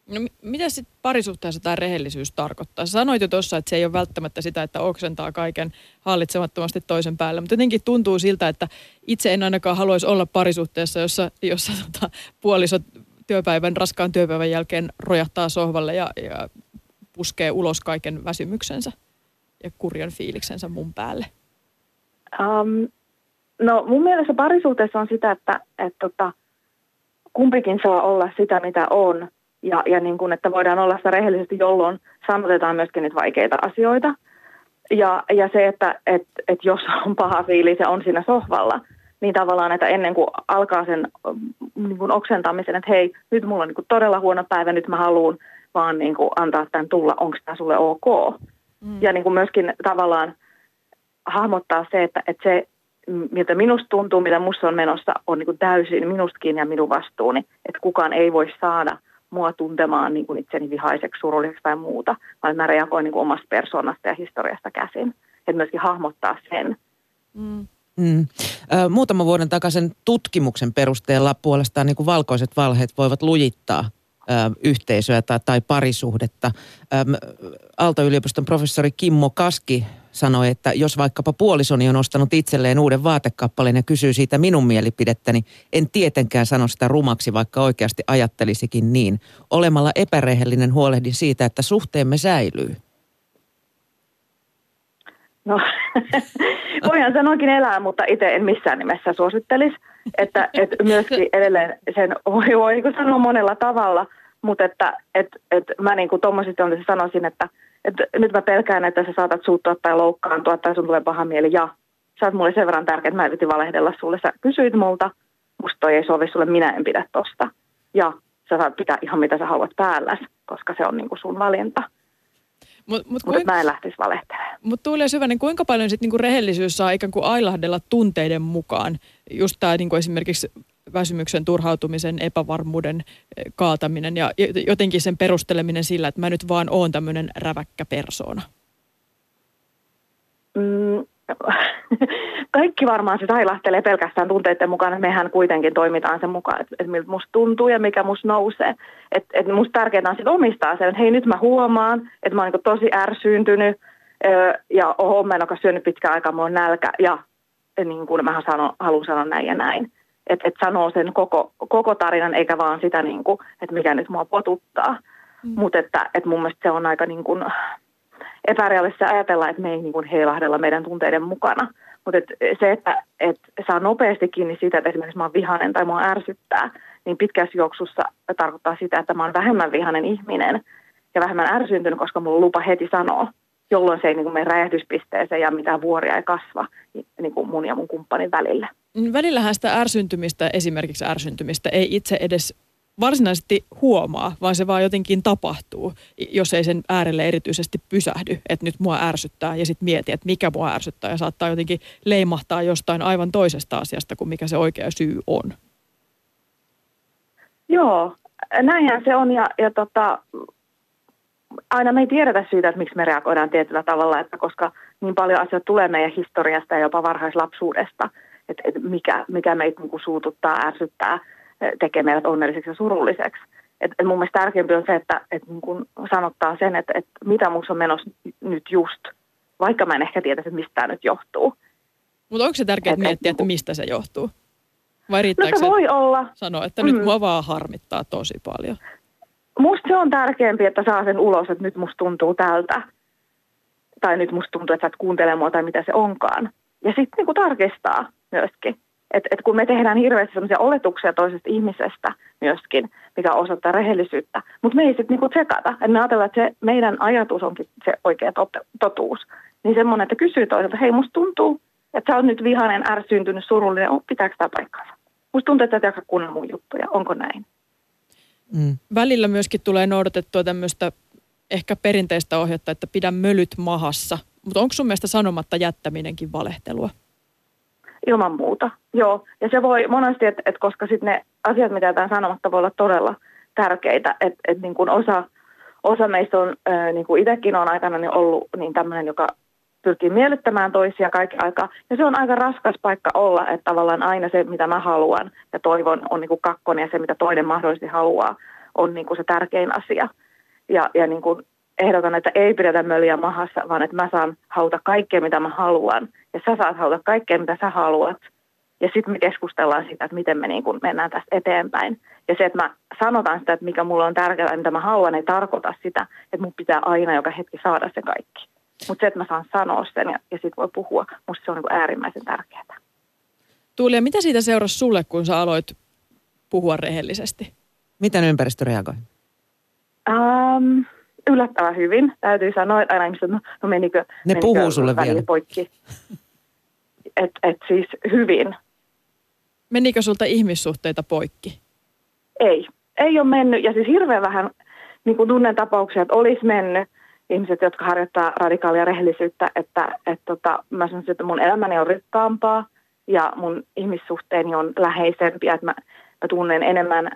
No mitä sitten parisuhteessa tämä rehellisyys tarkoittaa? Sanoit jo tuossa, että se ei ole välttämättä sitä, että oksentaa kaiken hallitsemattomasti toisen päälle, mutta jotenkin tuntuu siltä, että itse en ainakaan haluaisi olla parisuhteessa, jossa, jossa tota, puoliso työpäivän, raskaan työpäivän jälkeen rojahtaa sohvalle ja, ja puskee ulos kaiken väsymyksensä ja kurjan fiiliksensä mun päälle. Um, no mun mielestä parisuhteessa on sitä, että, että tota, kumpikin saa olla sitä, mitä on. Ja, ja niin kuin, että voidaan olla sitä rehellisesti, jolloin sanotetaan myöskin niitä vaikeita asioita. Ja, ja se, että et, et jos on paha fiilis ja on siinä sohvalla, niin tavallaan, että ennen kuin alkaa sen niin kuin oksentamisen, että hei, nyt mulla on niin kuin todella huono päivä, nyt mä haluan vaan niin kuin antaa tämän tulla, onko tämä sulle ok. Mm. Ja niin kuin myöskin tavallaan hahmottaa se, että, että se, miltä minusta tuntuu, mitä minusta on menossa, on niin kuin täysin minustakin ja minun vastuuni. Että kukaan ei voi saada mua tuntemaan niin kuin itseni vihaiseksi, surulliseksi tai muuta, vaan mä reagoin niin kuin omasta persoonasta ja historiasta käsin. Että myöskin hahmottaa sen. Mm. Mm. Muutaman vuoden takaisin tutkimuksen perusteella puolestaan niin kuin valkoiset valheet voivat lujittaa yhteisöä tai, tai parisuhdetta. Aalto-yliopiston professori Kimmo Kaski sanoi, että jos vaikkapa puolisoni on ostanut itselleen uuden vaatekappaleen ja kysyy siitä minun mielipidettäni, en tietenkään sano sitä rumaksi, vaikka oikeasti ajattelisikin niin. Olemalla epärehellinen huolehdin siitä, että suhteemme säilyy. No, voihan sanoakin elää, mutta itse en missään nimessä suosittelisi. Että, että myöskin edelleen sen voi, voi niin sanoa monella tavalla, mutta että et, et mä niin kuin tuommoisissa sanoisin, että – että nyt mä pelkään, että sä saatat suuttua tai loukkaantua tai sun tulee paha mieli ja sä oot mulle sen verran tärkeä, että mä yritin valehdella sulle. Sä kysyit multa, musta toi ei sovi sulle, minä en pidä tosta. Ja sä saat pitää ihan mitä sä haluat päälläs, koska se on niinku sun valinta. Mutta mut, mut mä en lähtisi valehtelemaan. Mutta Tuulia Syvänen, kuinka paljon sit niinku rehellisyys saa ikään kuin ailahdella tunteiden mukaan? Just tämä niinku esimerkiksi väsymyksen, turhautumisen, epävarmuuden eh, kaataminen ja jotenkin sen perusteleminen sillä, että mä nyt vaan oon tämmöinen räväkkä persoona? Mm, kaikki varmaan se tailahtelee pelkästään tunteiden mukaan, että mehän kuitenkin toimitaan sen mukaan, että, että miltä musta tuntuu ja mikä musta nousee. Että, että musta tärkeintä on sitten omistaa sen, että hei nyt mä huomaan, että mä oon niin tosi ärsyyntynyt ja oho, mä en syönyt pitkään aikaa, mulla on nälkä ja niin kuin mä haluan sanoa näin ja näin että et sanoo sen koko, koko tarinan eikä vaan sitä, niin kuin, että mikä nyt mua potuttaa. Mm. Mutta että, että mun mielestä se on aika niin kuin epärealistista ajatella, että me ei niin kuin heilahdella meidän tunteiden mukana. Mutta et se, että et saa nopeasti kiinni siitä, että esimerkiksi mä oon vihainen tai mua ärsyttää, niin pitkässä juoksussa tarkoittaa sitä, että mä oon vähemmän vihainen ihminen ja vähemmän ärsyntynyt, koska mulla lupa heti sanoa, jolloin se ei niin kuin mene räjähdyspisteeseen ja mitään vuoria ei kasva niin kuin mun ja mun kumppanin välillä. Välillähän sitä ärsyntymistä, esimerkiksi ärsyntymistä, ei itse edes varsinaisesti huomaa, vaan se vaan jotenkin tapahtuu, jos ei sen äärelle erityisesti pysähdy, että nyt mua ärsyttää ja sitten mieti, että mikä mua ärsyttää ja saattaa jotenkin leimahtaa jostain aivan toisesta asiasta kuin mikä se oikea syy on. Joo, näinhän se on ja, ja tota, aina me ei tiedetä syytä, että miksi me reagoidaan tietyllä tavalla, että koska niin paljon asioita tulee meidän historiasta ja jopa varhaislapsuudesta – että, että mikä, mikä meitä niin kuin suututtaa, ärsyttää, tekee meidät onnelliseksi ja surulliseksi. Et, et mun mielestä tärkeämpi on se, että et niin kuin sanottaa sen, että et mitä minussa on menossa nyt just, vaikka mä en ehkä tiedä, että mistä tämä nyt johtuu. Mutta onko se tärkeää miettiä, et, että mistä se johtuu? Vai riittääkö no se voi olla. sanoa, että nyt mm. mua vaan harmittaa tosi paljon? Musta se on tärkeämpi, että saa sen ulos, että nyt musta tuntuu tältä. Tai nyt musta tuntuu, että sä et kuuntele mua tai mitä se onkaan. Ja sitten niinku tarkistaa myöskin. Et, et kun me tehdään hirveästi sellaisia oletuksia toisesta ihmisestä myöskin, mikä osoittaa rehellisyyttä, mutta me ei sitten niinku tsekata. Et me ajatellaan, että se meidän ajatus onkin se oikea tot, totuus. Niin semmoinen, että kysyy toiselta, hei musta tuntuu, että sä oot nyt vihainen, ärsyyntynyt, surullinen, pitääkö tämä paikkansa? Musta tuntuu, että et jaksa kuunnella mun juttuja, onko näin? Mm. Välillä myöskin tulee noudatettua tämmöistä ehkä perinteistä ohjetta, että pidä mölyt mahassa. Mutta onko sun mielestä sanomatta jättäminenkin valehtelua? Ilman muuta, joo. Ja se voi monesti, että et koska sitten ne asiat, mitä jätään sanomatta, voi olla todella tärkeitä. Että et niin osa, osa meistä on, ää, niin kuin itsekin on aikana niin ollut niin tämmöinen, joka pyrkii miellyttämään toisia kaikki aikaa. Ja se on aika raskas paikka olla, että tavallaan aina se, mitä mä haluan ja toivon, on niin kuin kakkonen ja se, mitä toinen mahdollisesti haluaa, on niin kuin se tärkein asia. Ja, ja niin kuin ehdotan, että ei pidetä möliä mahassa, vaan että mä saan hauta kaikkea, mitä mä haluan. Ja sä saat hauta kaikkea, mitä sä haluat. Ja sitten me keskustellaan siitä, että miten me niin kuin mennään tästä eteenpäin. Ja se, että mä sanotaan sitä, että mikä mulla on tärkeää mitä mä haluan, ei tarkoita sitä, että mun pitää aina joka hetki saada se kaikki. Mutta se, että mä saan sanoa sen ja, ja sitten voi puhua, musta se on niin kuin äärimmäisen tärkeää. Tuulia, mitä siitä seurasi sulle, kun sä aloit puhua rehellisesti? Miten ympäristö reagoi? Um, yllättävän hyvin, täytyy sanoa, että aina ihmiset, no, no menikö, Ne menikö puhuu sulle vielä. poikki. Et, et siis hyvin. Menikö sulta ihmissuhteita poikki? Ei. Ei ole mennyt. Ja siis hirveän vähän niin kuin tunnen tapauksia, että olisi mennyt ihmiset, jotka harjoittaa radikaalia rehellisyyttä, että, että tota, mä sanoisin, että mun elämäni on rikkaampaa ja mun ihmissuhteeni on läheisempiä, että mä, mä tunnen enemmän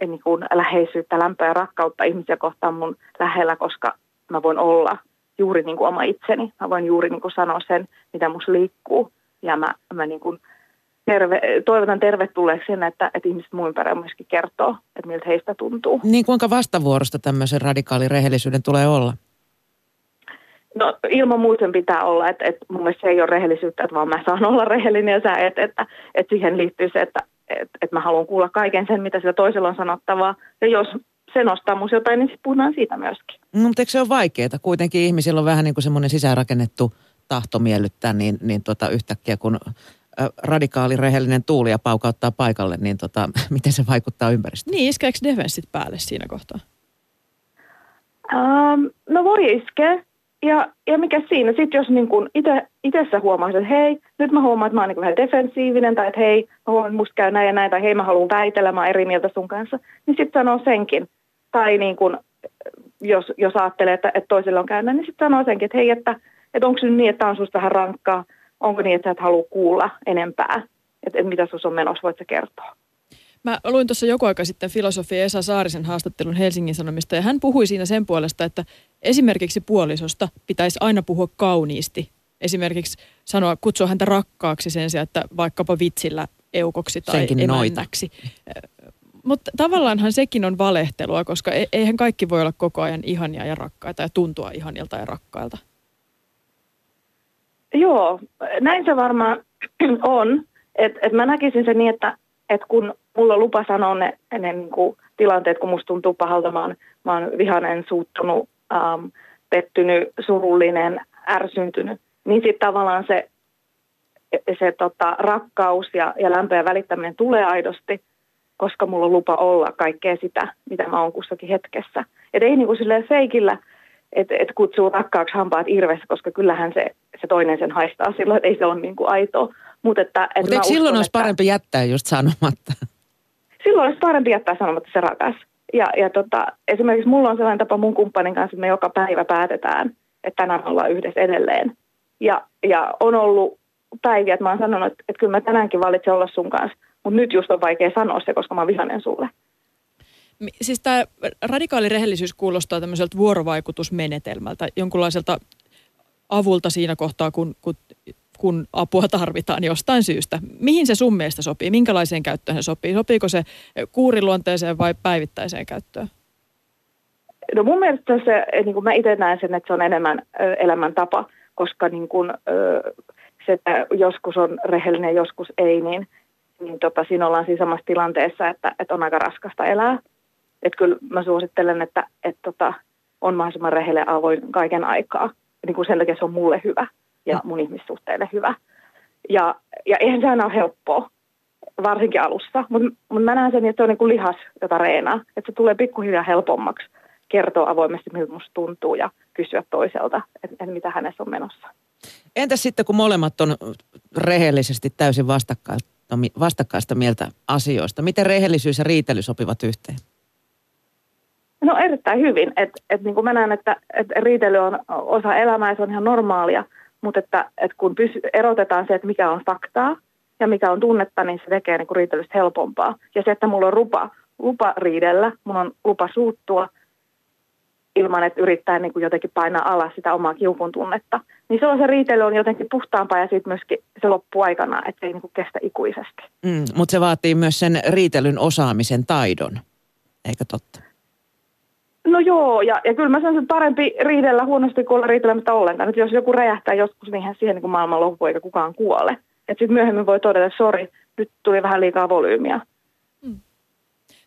niin kuin läheisyyttä, lämpöä ja rakkautta ihmisiä kohtaan mun lähellä, koska mä voin olla juuri niin kuin oma itseni. Mä voin juuri niin kuin sanoa sen, mitä musta liikkuu ja mä, mä niin kuin terve, toivotan tervetulleeksi sen, että, että ihmiset muun ympärillä myöskin kertoo, että miltä heistä tuntuu. Niin kuinka vastavuorosta tämmöisen radikaalin rehellisyyden tulee olla? No ilman muuta sen pitää olla, että, että mun mielestä se ei ole rehellisyyttä, että vaan mä saan olla rehellinen ja sä et, että, että siihen liittyy se, että, että, että mä haluan kuulla kaiken sen, mitä sillä toisella on sanottavaa. Ja jos se nostaa mun jotain, niin sitten puhutaan siitä myöskin. No, mutta eikö se ole vaikeaa? Kuitenkin ihmisillä on vähän niin kuin semmoinen sisäänrakennettu tahto miellyttää, niin, niin tota yhtäkkiä kun radikaali rehellinen tuulia paukauttaa paikalle, niin tota, miten se vaikuttaa ympäristöön? Niin, iskeekö defenssit päälle siinä kohtaa? Um, no voi iskeä. Ja, ja mikä siinä? Sitten jos niin kun ite, huomaa, että hei, nyt mä huomaan, että mä oon niin vähän defensiivinen, tai että hei, mä huomaan, että musta käy näin ja näin, tai hei, mä haluan väitellä, mä eri mieltä sun kanssa, niin sitten sanoo senkin. Tai niin kun, jos, jos ajattelee, että, että toisella on käynyt, niin sitten sanoo senkin, että hei, että, että onko se nyt niin, että on susta vähän rankkaa, onko niin, että sä et halua kuulla enempää, että, että mitä sus on menossa, voit sä kertoa. Mä luin tuossa joku aika sitten filosofi Esa Saarisen haastattelun Helsingin Sanomista ja hän puhui siinä sen puolesta, että esimerkiksi puolisosta pitäisi aina puhua kauniisti. Esimerkiksi sanoa, kutsua häntä rakkaaksi sen sijaan, että vaikkapa vitsillä eukoksi tai Senkin emännäksi. Mutta tavallaanhan sekin on valehtelua, koska e- eihän kaikki voi olla koko ajan ihania ja rakkaita ja tuntua ihanilta ja rakkailta. Joo, näin se varmaan on. Et, et mä näkisin sen niin, että et kun mulla on lupa sanoa ne, ne niin kuin tilanteet, kun musta tuntuu pahalta, mä oon, mä oon vihainen, suuttunut, ähm, pettynyt, surullinen, ärsyntynyt, niin sitten tavallaan se, se tota, rakkaus ja, ja lämpö ja välittäminen tulee aidosti, koska mulla on lupa olla kaikkea sitä, mitä mä oon kussakin hetkessä. Et ei niin kuin silleen feikillä, että et kutsuu rakkaaksi hampaat irvessä, koska kyllähän se, se toinen sen haistaa silloin, että ei se ole niin kuin aito. Mutta että, eikö silloin uskon, olisi että- parempi jättää just sanomatta? Silloin olisi parempi jättää sanomatta se rakas. Ja, ja tota, esimerkiksi mulla on sellainen tapa mun kumppanin kanssa, että me joka päivä päätetään, että tänään ollaan yhdessä edelleen. Ja, ja on ollut päiviä, että mä oon sanonut, että, että kyllä mä tänäänkin valitsen olla sun kanssa, mutta nyt just on vaikea sanoa se, koska mä oon vihainen sulle. Siis tämä radikaali rehellisyys kuulostaa tämmöiseltä vuorovaikutusmenetelmältä, jonkunlaiselta avulta siinä kohtaa, kun, kun, kun apua tarvitaan jostain syystä. Mihin se sun mielestä sopii? Minkälaiseen käyttöön se sopii? Sopiiko se kuuriluonteeseen vai päivittäiseen käyttöön? No mun mielestä se, niin kuin mä itse näen sen, että se on enemmän elämäntapa, koska niin kuin, se, että joskus on rehellinen, joskus ei, niin, niin tota, siinä ollaan siinä samassa tilanteessa, että, että on aika raskasta elää. Että kyllä mä suosittelen, että, että tota, on mahdollisimman rehellinen avoin kaiken aikaa. Niin kuin sen takia se on mulle hyvä ja mun ihmissuhteille hyvä. Ja, ja eihän se aina ole helppoa, varsinkin alussa. Mutta mut mä näen sen, että se on niin kuin lihas, jota reenaa. Että se tulee pikkuhiljaa helpommaksi kertoa avoimesti, miltä musta tuntuu ja kysyä toiselta, että, että mitä hänessä on menossa. Entäs sitten, kun molemmat on rehellisesti täysin vastakkaista, vastakkaista mieltä asioista? Miten rehellisyys ja riitely sopivat yhteen? No erittäin hyvin. Et, et niin kuin mä näen, että et riitely on osa elämää ja se on ihan normaalia, mutta että, et kun pysy, erotetaan se, että mikä on faktaa ja mikä on tunnetta, niin se tekee niin riitelystä helpompaa. Ja se, että mulla on lupa, lupa riidellä, mulla on lupa suuttua ilman, että yrittää niin kuin jotenkin painaa alas sitä omaa kiukun tunnetta, niin silloin se riitely on jotenkin puhtaampaa ja sitten myöskin se loppuu aikana, että ei niin kuin kestä ikuisesti. Mm, mutta se vaatii myös sen riitelyn osaamisen taidon, eikö totta? No joo, ja, ja kyllä mä sanon, että parempi riidellä huonosti kuin olla riitelemättä ollenkaan. Nyt jos joku räjähtää joskus, niin siihen niin maailman loppu eikä kukaan kuole. Että sitten myöhemmin voi todeta, sori, nyt tuli vähän liikaa volyymiä.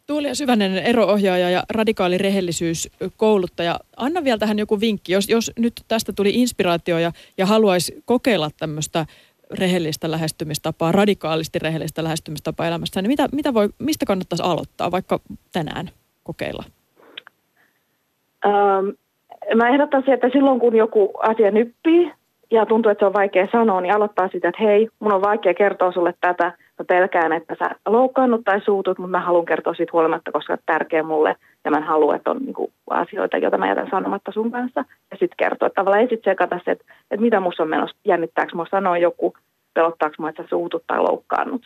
Tuuli ja Syvänen eroohjaaja ja radikaali rehellisyyskouluttaja. Anna vielä tähän joku vinkki, jos, jos nyt tästä tuli inspiraatio ja, ja haluaisi kokeilla tämmöistä rehellistä lähestymistapaa, radikaalisti rehellistä lähestymistapaa elämässä, niin mitä, mitä voi, mistä kannattaisi aloittaa vaikka tänään kokeilla? Ähm, mä ehdottaisin, että silloin kun joku asia nyppii ja tuntuu, että se on vaikea sanoa, niin aloittaa sitä, että hei, mun on vaikea kertoa sulle tätä. Mä pelkään, että sä loukkaannut tai suutut, mutta mä haluan kertoa siitä huolimatta, koska on tärkeä mulle ja mä en halua, että on niinku asioita, joita mä jätän sanomatta sun kanssa. Ja sitten kertoa, että tavallaan ei sitten sekata se, että, että mitä musta on menossa, jännittääkö mua sanoa joku, pelottaako mua, että sä suutut tai loukkaannut.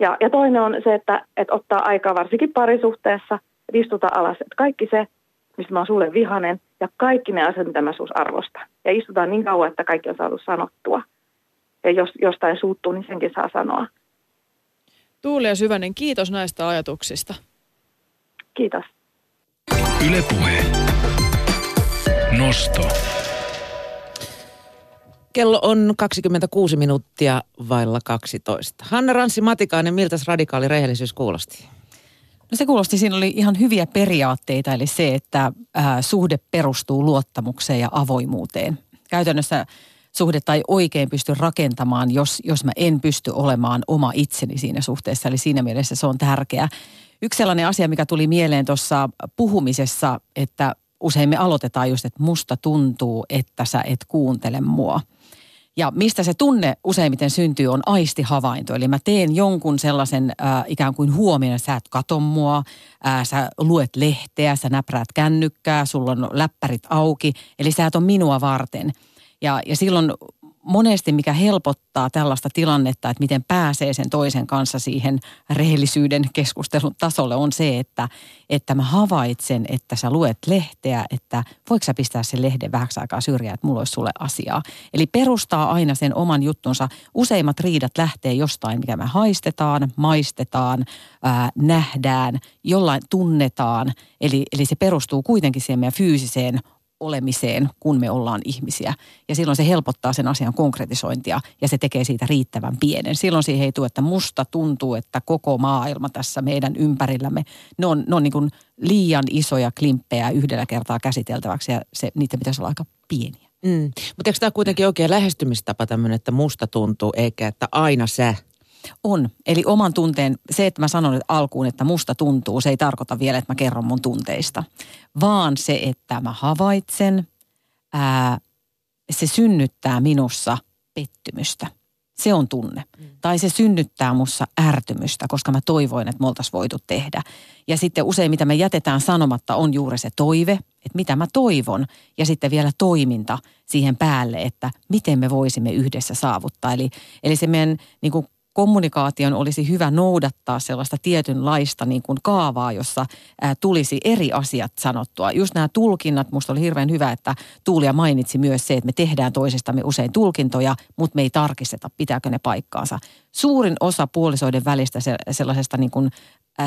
Ja, ja toinen on se, että, että ottaa aikaa varsinkin parisuhteessa, että istuta alas, että kaikki se, mistä mä oon sulle vihanen, ja kaikki ne asiat, mitä mä sus arvostan. Ja istutaan niin kauan, että kaikki on saatu sanottua. Ja jos jostain suuttuu, niin senkin saa sanoa. Tuuli ja Syvänen, kiitos näistä ajatuksista. Kiitos. Ylepuhe. Nosto. Kello on 26 minuuttia vailla 12. Hanna Ranssi Matikainen, miltä radikaali rehellisyys kuulosti? No se kuulosti, siinä oli ihan hyviä periaatteita, eli se, että ää, suhde perustuu luottamukseen ja avoimuuteen. Käytännössä suhdetta ei oikein pysty rakentamaan, jos, jos mä en pysty olemaan oma itseni siinä suhteessa. Eli siinä mielessä se on tärkeää. Yksi sellainen asia, mikä tuli mieleen tuossa puhumisessa, että usein me aloitetaan just, että musta tuntuu, että sä et kuuntele mua – ja mistä se tunne useimmiten syntyy on aistihavainto. Eli mä teen jonkun sellaisen äh, ikään kuin huomioon, sä et kato mua, äh, sä luet lehteä, sä näpräät kännykkää, sulla on läppärit auki. Eli sä et ole minua varten. Ja, ja silloin monesti mikä helpottaa tällaista tilannetta, että miten pääsee sen toisen kanssa siihen rehellisyyden keskustelun tasolle on se, että, että mä havaitsen, että sä luet lehteä, että voiko sä pistää sen lehden vähäksi aikaa syrjään, että mulla olisi sulle asiaa. Eli perustaa aina sen oman juttunsa. Useimmat riidat lähtee jostain, mikä me haistetaan, maistetaan, ää, nähdään, jollain tunnetaan. Eli, eli se perustuu kuitenkin siihen meidän fyysiseen olemiseen, kun me ollaan ihmisiä. Ja silloin se helpottaa sen asian konkretisointia ja se tekee siitä riittävän pienen. Silloin siihen ei tule, että musta tuntuu, että koko maailma tässä meidän ympärillämme, ne on, ne on niin kuin liian isoja klimppejä yhdellä kertaa käsiteltäväksi ja se, niitä pitäisi olla aika pieniä. Mm. Mutta eikö tämä kuitenkin oikein lähestymistapa tämmöinen, että musta tuntuu, eikä että aina sä on. Eli oman tunteen, se, että mä sanon että alkuun, että musta tuntuu, se ei tarkoita vielä, että mä kerron mun tunteista. Vaan se, että mä havaitsen, ää, se synnyttää minussa pettymystä. Se on tunne. Mm. Tai se synnyttää mussa ärtymystä, koska mä toivoin, että me oltaisiin voitu tehdä. Ja sitten usein, mitä me jätetään sanomatta, on juuri se toive, että mitä mä toivon. Ja sitten vielä toiminta siihen päälle, että miten me voisimme yhdessä saavuttaa. Eli, eli se meidän niin kuin kommunikaation olisi hyvä noudattaa sellaista tietynlaista niin kuin kaavaa, jossa ää, tulisi eri asiat sanottua. Just nämä tulkinnat, musta oli hirveän hyvä, että Tuulia mainitsi myös se, että me tehdään toisestamme usein tulkintoja, mutta me ei tarkisteta, pitääkö ne paikkaansa. Suurin osa puolisoiden välistä se, sellaisesta niin kuin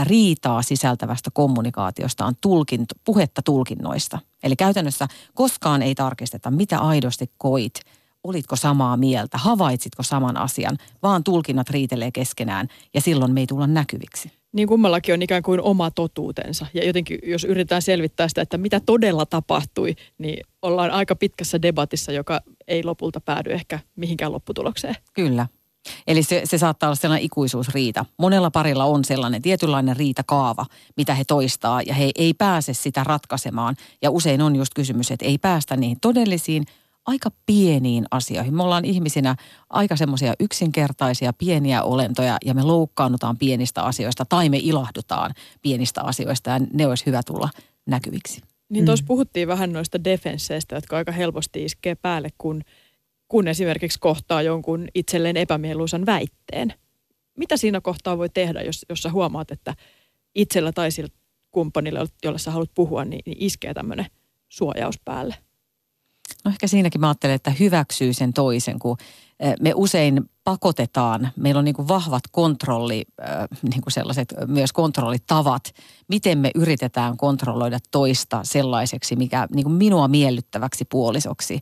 riitaa sisältävästä kommunikaatiosta on tulkinto, puhetta tulkinnoista. Eli käytännössä koskaan ei tarkisteta, mitä aidosti koit – olitko samaa mieltä, havaitsitko saman asian, vaan tulkinnat riitelee keskenään ja silloin me ei tulla näkyviksi. Niin kummallakin on ikään kuin oma totuutensa. Ja jotenkin, jos yritetään selvittää sitä, että mitä todella tapahtui, niin ollaan aika pitkässä debatissa, joka ei lopulta päädy ehkä mihinkään lopputulokseen. Kyllä. Eli se, se saattaa olla sellainen ikuisuusriita. Monella parilla on sellainen tietynlainen riitakaava, mitä he toistaa, ja he ei pääse sitä ratkaisemaan. Ja usein on just kysymys, että ei päästä niihin todellisiin aika pieniin asioihin. Me ollaan ihmisinä aika semmoisia yksinkertaisia pieniä olentoja ja me loukkaannutaan pienistä asioista tai me ilahdutaan pienistä asioista ja ne olisi hyvä tulla näkyviksi. Niin tuossa mm. puhuttiin vähän noista defensseistä, jotka aika helposti iskee päälle, kun, kun esimerkiksi kohtaa jonkun itselleen epämieluisan väitteen. Mitä siinä kohtaa voi tehdä, jos, jos sä huomaat, että itsellä tai sillä kumppanille, jolle sä haluat puhua, niin, niin iskee tämmöinen suojaus päälle? No ehkä siinäkin mä ajattelen, että hyväksyy sen toisen, kun me usein pakotetaan, meillä on niin kuin vahvat kontrolli, niin kuin sellaiset myös kontrollitavat, miten me yritetään kontrolloida toista sellaiseksi, mikä niin kuin minua miellyttäväksi puolisoksi.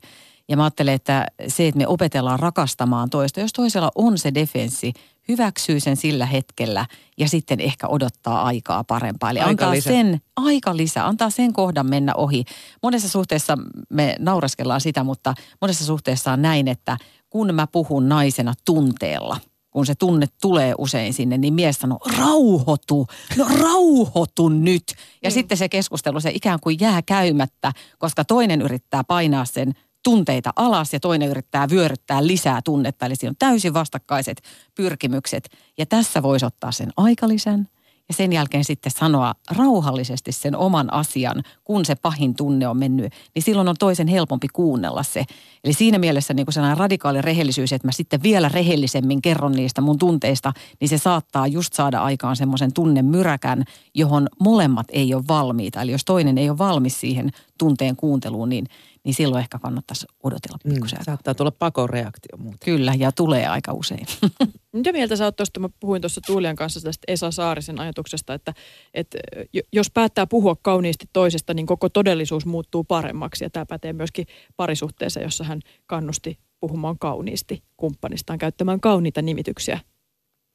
Ja mä ajattelen, että se, että me opetellaan rakastamaan toista, jos toisella on se defenssi, hyväksyy sen sillä hetkellä ja sitten ehkä odottaa aikaa parempaa. Eli aika antaa lisä. sen, aika lisä, antaa sen kohdan mennä ohi. Monessa suhteessa me nauraskellaan sitä, mutta monessa suhteessa on näin, että kun mä puhun naisena tunteella, kun se tunne tulee usein sinne, niin mies sanoo, rauhoitu, no rauhoitu nyt. Ja mm. sitten se keskustelu, se ikään kuin jää käymättä, koska toinen yrittää painaa sen tunteita alas ja toinen yrittää vyöryttää lisää tunnetta. Eli siinä on täysin vastakkaiset pyrkimykset. Ja tässä voisi ottaa sen aikalisän ja sen jälkeen sitten sanoa rauhallisesti sen oman asian, kun se pahin tunne on mennyt, niin silloin on toisen helpompi kuunnella se. Eli siinä mielessä niin sellainen radikaali rehellisyys, että mä sitten vielä rehellisemmin kerron niistä mun tunteista, niin se saattaa just saada aikaan semmoisen tunnemyräkän, johon molemmat ei ole valmiita. Eli jos toinen ei ole valmis siihen tunteen kuunteluun, niin niin silloin ehkä kannattaisi odotella mm, pikkusen. Mm, saattaa tulla pakoreaktio muuten. Kyllä, ja tulee aika usein. Mitä mieltä sä oot tuosta, mä puhuin tuossa Tuulian kanssa tästä Esa Saarisen ajatuksesta, että, että jos päättää puhua kauniisti toisesta, niin koko todellisuus muuttuu paremmaksi. Ja tämä pätee myöskin parisuhteeseen, jossa hän kannusti puhumaan kauniisti kumppanistaan, käyttämään kauniita nimityksiä,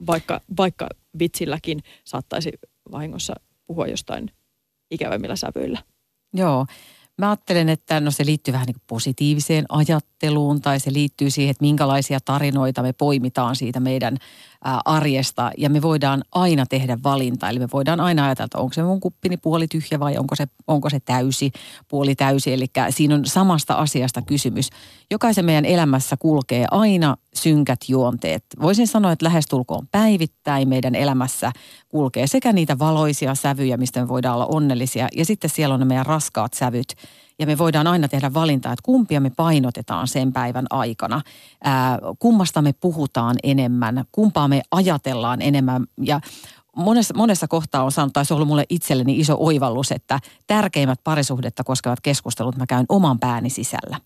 vaikka, vaikka vitsilläkin saattaisi vahingossa puhua jostain ikävämmillä sävyillä. Joo, Mä ajattelen, että no se liittyy vähän niin positiiviseen ajatteluun tai se liittyy siihen, että minkälaisia tarinoita me poimitaan siitä meidän arjesta ja me voidaan aina tehdä valinta. Eli me voidaan aina ajatella, että onko se mun kuppini puoli tyhjä vai onko se, onko se täysi, puoli täysi. Eli siinä on samasta asiasta kysymys. Jokaisen meidän elämässä kulkee aina synkät juonteet. Voisin sanoa, että lähestulkoon päivittäin meidän elämässä kulkee sekä niitä valoisia sävyjä, mistä me voidaan olla onnellisia, ja sitten siellä on ne meidän raskaat sävyt, ja me voidaan aina tehdä valintaa, että kumpia me painotetaan sen päivän aikana. Ää, kummasta me puhutaan enemmän, kumpaa me ajatellaan enemmän ja monessa, monessa kohtaa on saanut, tai se on ollut mulle itselleni iso oivallus, että tärkeimmät parisuhdetta koskevat keskustelut mä käyn oman pääni sisällä.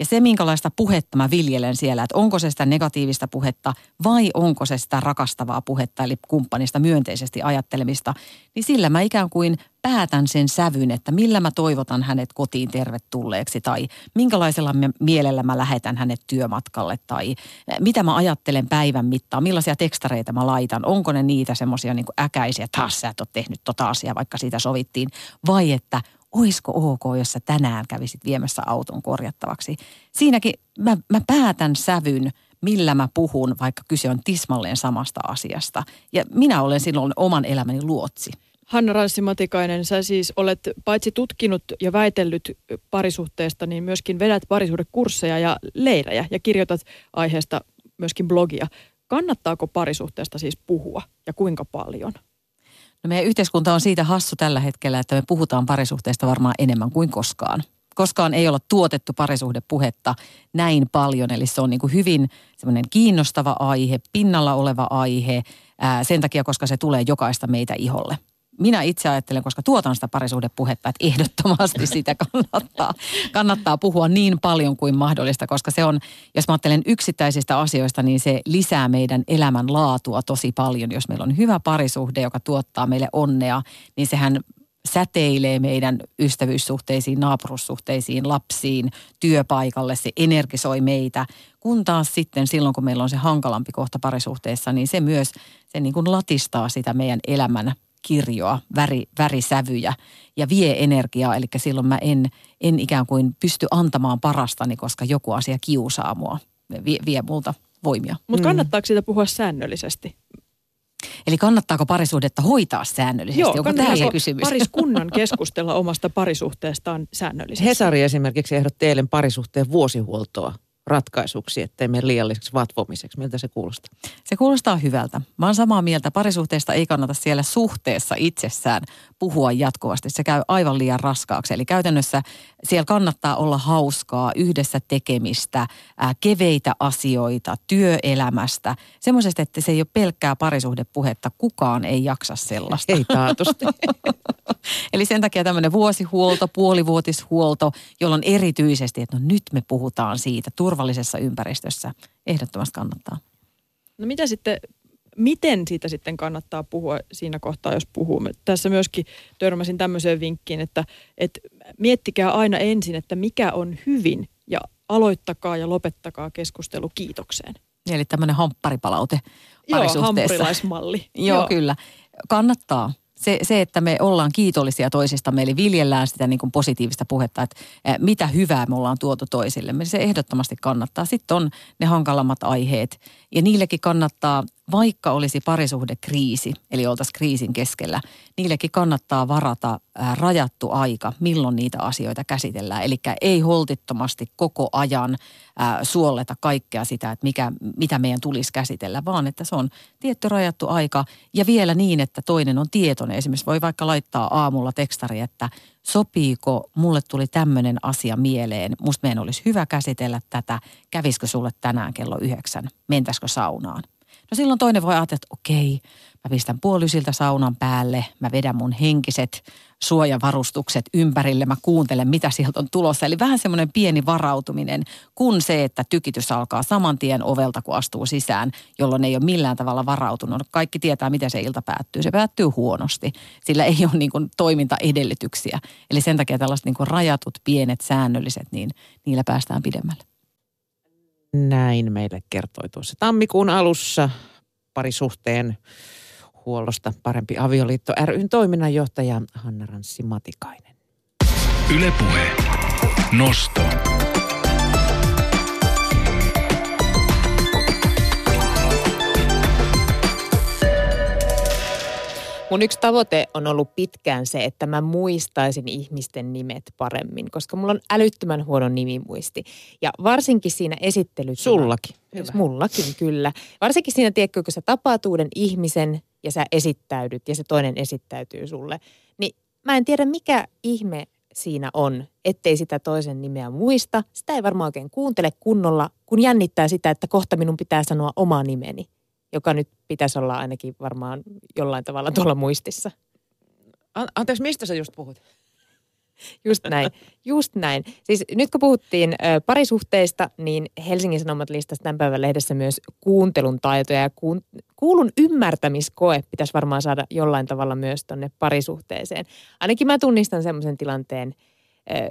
Ja se, minkälaista puhetta mä viljelen siellä, että onko se sitä negatiivista puhetta vai onko se sitä rakastavaa puhetta, eli kumppanista myönteisesti ajattelemista, niin sillä mä ikään kuin päätän sen sävyn, että millä mä toivotan hänet kotiin tervetulleeksi tai minkälaisella mielellä mä lähetän hänet työmatkalle tai mitä mä ajattelen päivän mittaan, millaisia tekstareita mä laitan, onko ne niitä semmoisia niin äkäisiä, että sä et ole tehnyt tota asiaa, vaikka siitä sovittiin, vai että oisko ok, jos sä tänään kävisit viemässä auton korjattavaksi. Siinäkin mä, mä päätän sävyn, millä mä puhun, vaikka kyse on tismalleen samasta asiasta. Ja minä olen silloin oman elämäni luotsi. Hanna Ranssi-Matikainen, sä siis olet paitsi tutkinut ja väitellyt parisuhteesta, niin myöskin vedät parisuhdekursseja ja leirejä ja kirjoitat aiheesta myöskin blogia. Kannattaako parisuhteesta siis puhua ja kuinka paljon? No meidän yhteiskunta on siitä hassu tällä hetkellä, että me puhutaan parisuhteesta varmaan enemmän kuin koskaan. Koskaan ei olla tuotettu parisuhdepuhetta näin paljon, eli se on niin kuin hyvin semmoinen kiinnostava aihe, pinnalla oleva aihe, ää, sen takia, koska se tulee jokaista meitä iholle minä itse ajattelen, koska tuotan sitä parisuhdepuhetta, että ehdottomasti sitä kannattaa, kannattaa puhua niin paljon kuin mahdollista, koska se on, jos mä ajattelen yksittäisistä asioista, niin se lisää meidän elämän laatua tosi paljon. Jos meillä on hyvä parisuhde, joka tuottaa meille onnea, niin sehän säteilee meidän ystävyyssuhteisiin, naapurussuhteisiin, lapsiin, työpaikalle, se energisoi meitä. Kun taas sitten silloin, kun meillä on se hankalampi kohta parisuhteessa, niin se myös se niin kuin latistaa sitä meidän elämän kirjoa, väri, värisävyjä ja vie energiaa. Eli silloin mä en, en ikään kuin pysty antamaan parastani, koska joku asia kiusaa mua, vie, vie multa voimia. Mutta mm. kannattaako siitä puhua säännöllisesti? Eli kannattaako parisuhdetta hoitaa säännöllisesti? Joo, Onko tämä kysymys? pariskunnan keskustella omasta parisuhteestaan säännöllisesti? Hesari esimerkiksi ehdotti eilen parisuhteen vuosihuoltoa ratkaisuksi, ettei mene liialliseksi vatvomiseksi. Miltä se kuulostaa? Se kuulostaa hyvältä. Mä oon samaa mieltä. Parisuhteesta ei kannata siellä suhteessa itsessään puhua jatkuvasti. Se käy aivan liian raskaaksi. Eli käytännössä siellä kannattaa olla hauskaa, yhdessä tekemistä, ää, keveitä asioita, työelämästä. Semmoisesta, että se ei ole pelkkää parisuhdepuhetta. Kukaan ei jaksa sellaista. Ei taatusti. Eli sen takia tämmöinen vuosihuolto, puolivuotishuolto, jolloin erityisesti, että no nyt me puhutaan siitä turvallisessa ympäristössä. Ehdottomasti kannattaa. No mitä sitten, miten siitä sitten kannattaa puhua siinä kohtaa, jos puhumme? Tässä myöskin törmäsin tämmöiseen vinkkiin, että, että miettikää aina ensin, että mikä on hyvin ja aloittakaa ja lopettakaa keskustelu kiitokseen. Eli tämmöinen hampparipalaute Joo, parisuhteessa. hampurilaismalli. Joo, Joo, kyllä. Kannattaa. Se, se, että me ollaan kiitollisia toisistamme, eli viljellään sitä niin kuin positiivista puhetta, että mitä hyvää me ollaan tuotu toisillemme. Se ehdottomasti kannattaa. Sitten on ne hankalammat aiheet. Ja niillekin kannattaa, vaikka olisi parisuhdekriisi, eli oltaisiin kriisin keskellä, niillekin kannattaa varata rajattu aika, milloin niitä asioita käsitellään. Eli ei holtittomasti koko ajan suolleta kaikkea sitä, että mikä, mitä meidän tulisi käsitellä, vaan että se on tietty rajattu aika ja vielä niin, että toinen on tietoinen. Esimerkiksi voi vaikka laittaa aamulla tekstari, että sopiiko, mulle tuli tämmöinen asia mieleen, musta meidän olisi hyvä käsitellä tätä, kävisikö sulle tänään kello yhdeksän, mentäisikö saunaan? No silloin toinen voi ajatella, että okei, mä pistän puolisilta saunan päälle, mä vedän mun henkiset suojavarustukset ympärille, mä kuuntelen, mitä sieltä on tulossa. Eli vähän semmoinen pieni varautuminen, kun se, että tykitys alkaa saman tien ovelta, kun astuu sisään, jolloin ei ole millään tavalla varautunut. Kaikki tietää, miten se ilta päättyy. Se päättyy huonosti, sillä ei ole niin kuin toimintaedellytyksiä. Eli sen takia tällaiset niin kuin rajatut, pienet, säännölliset, niin niillä päästään pidemmälle. Näin meille kertoi tuossa tammikuun alussa parisuhteen huollosta Parempi avioliitto ryn toiminnanjohtaja Hanna Ranssi Matikainen. Ylepuhe. Nosto. Mun yksi tavoite on ollut pitkään se, että mä muistaisin ihmisten nimet paremmin, koska mulla on älyttömän huono nimimuisti. Ja varsinkin siinä esittelyssä... Sullakin. Hyvä. Mullakin, kyllä. Varsinkin siinä, tiedätkö, kun sä tapaat uuden ihmisen ja sä esittäydyt ja se toinen esittäytyy sulle, niin mä en tiedä mikä ihme siinä on, ettei sitä toisen nimeä muista. Sitä ei varmaan oikein kuuntele kunnolla, kun jännittää sitä, että kohta minun pitää sanoa oma nimeni joka nyt pitäisi olla ainakin varmaan jollain tavalla tuolla muistissa. Anteeksi, mistä sä just puhut? Just näin, just näin. Siis nyt kun puhuttiin ö, parisuhteista, niin Helsingin Sanomat listasi tämän päivän lehdessä myös kuuntelun taitoja ja kuun, kuulun ymmärtämiskoe pitäisi varmaan saada jollain tavalla myös tuonne parisuhteeseen. Ainakin mä tunnistan semmoisen tilanteen, ö,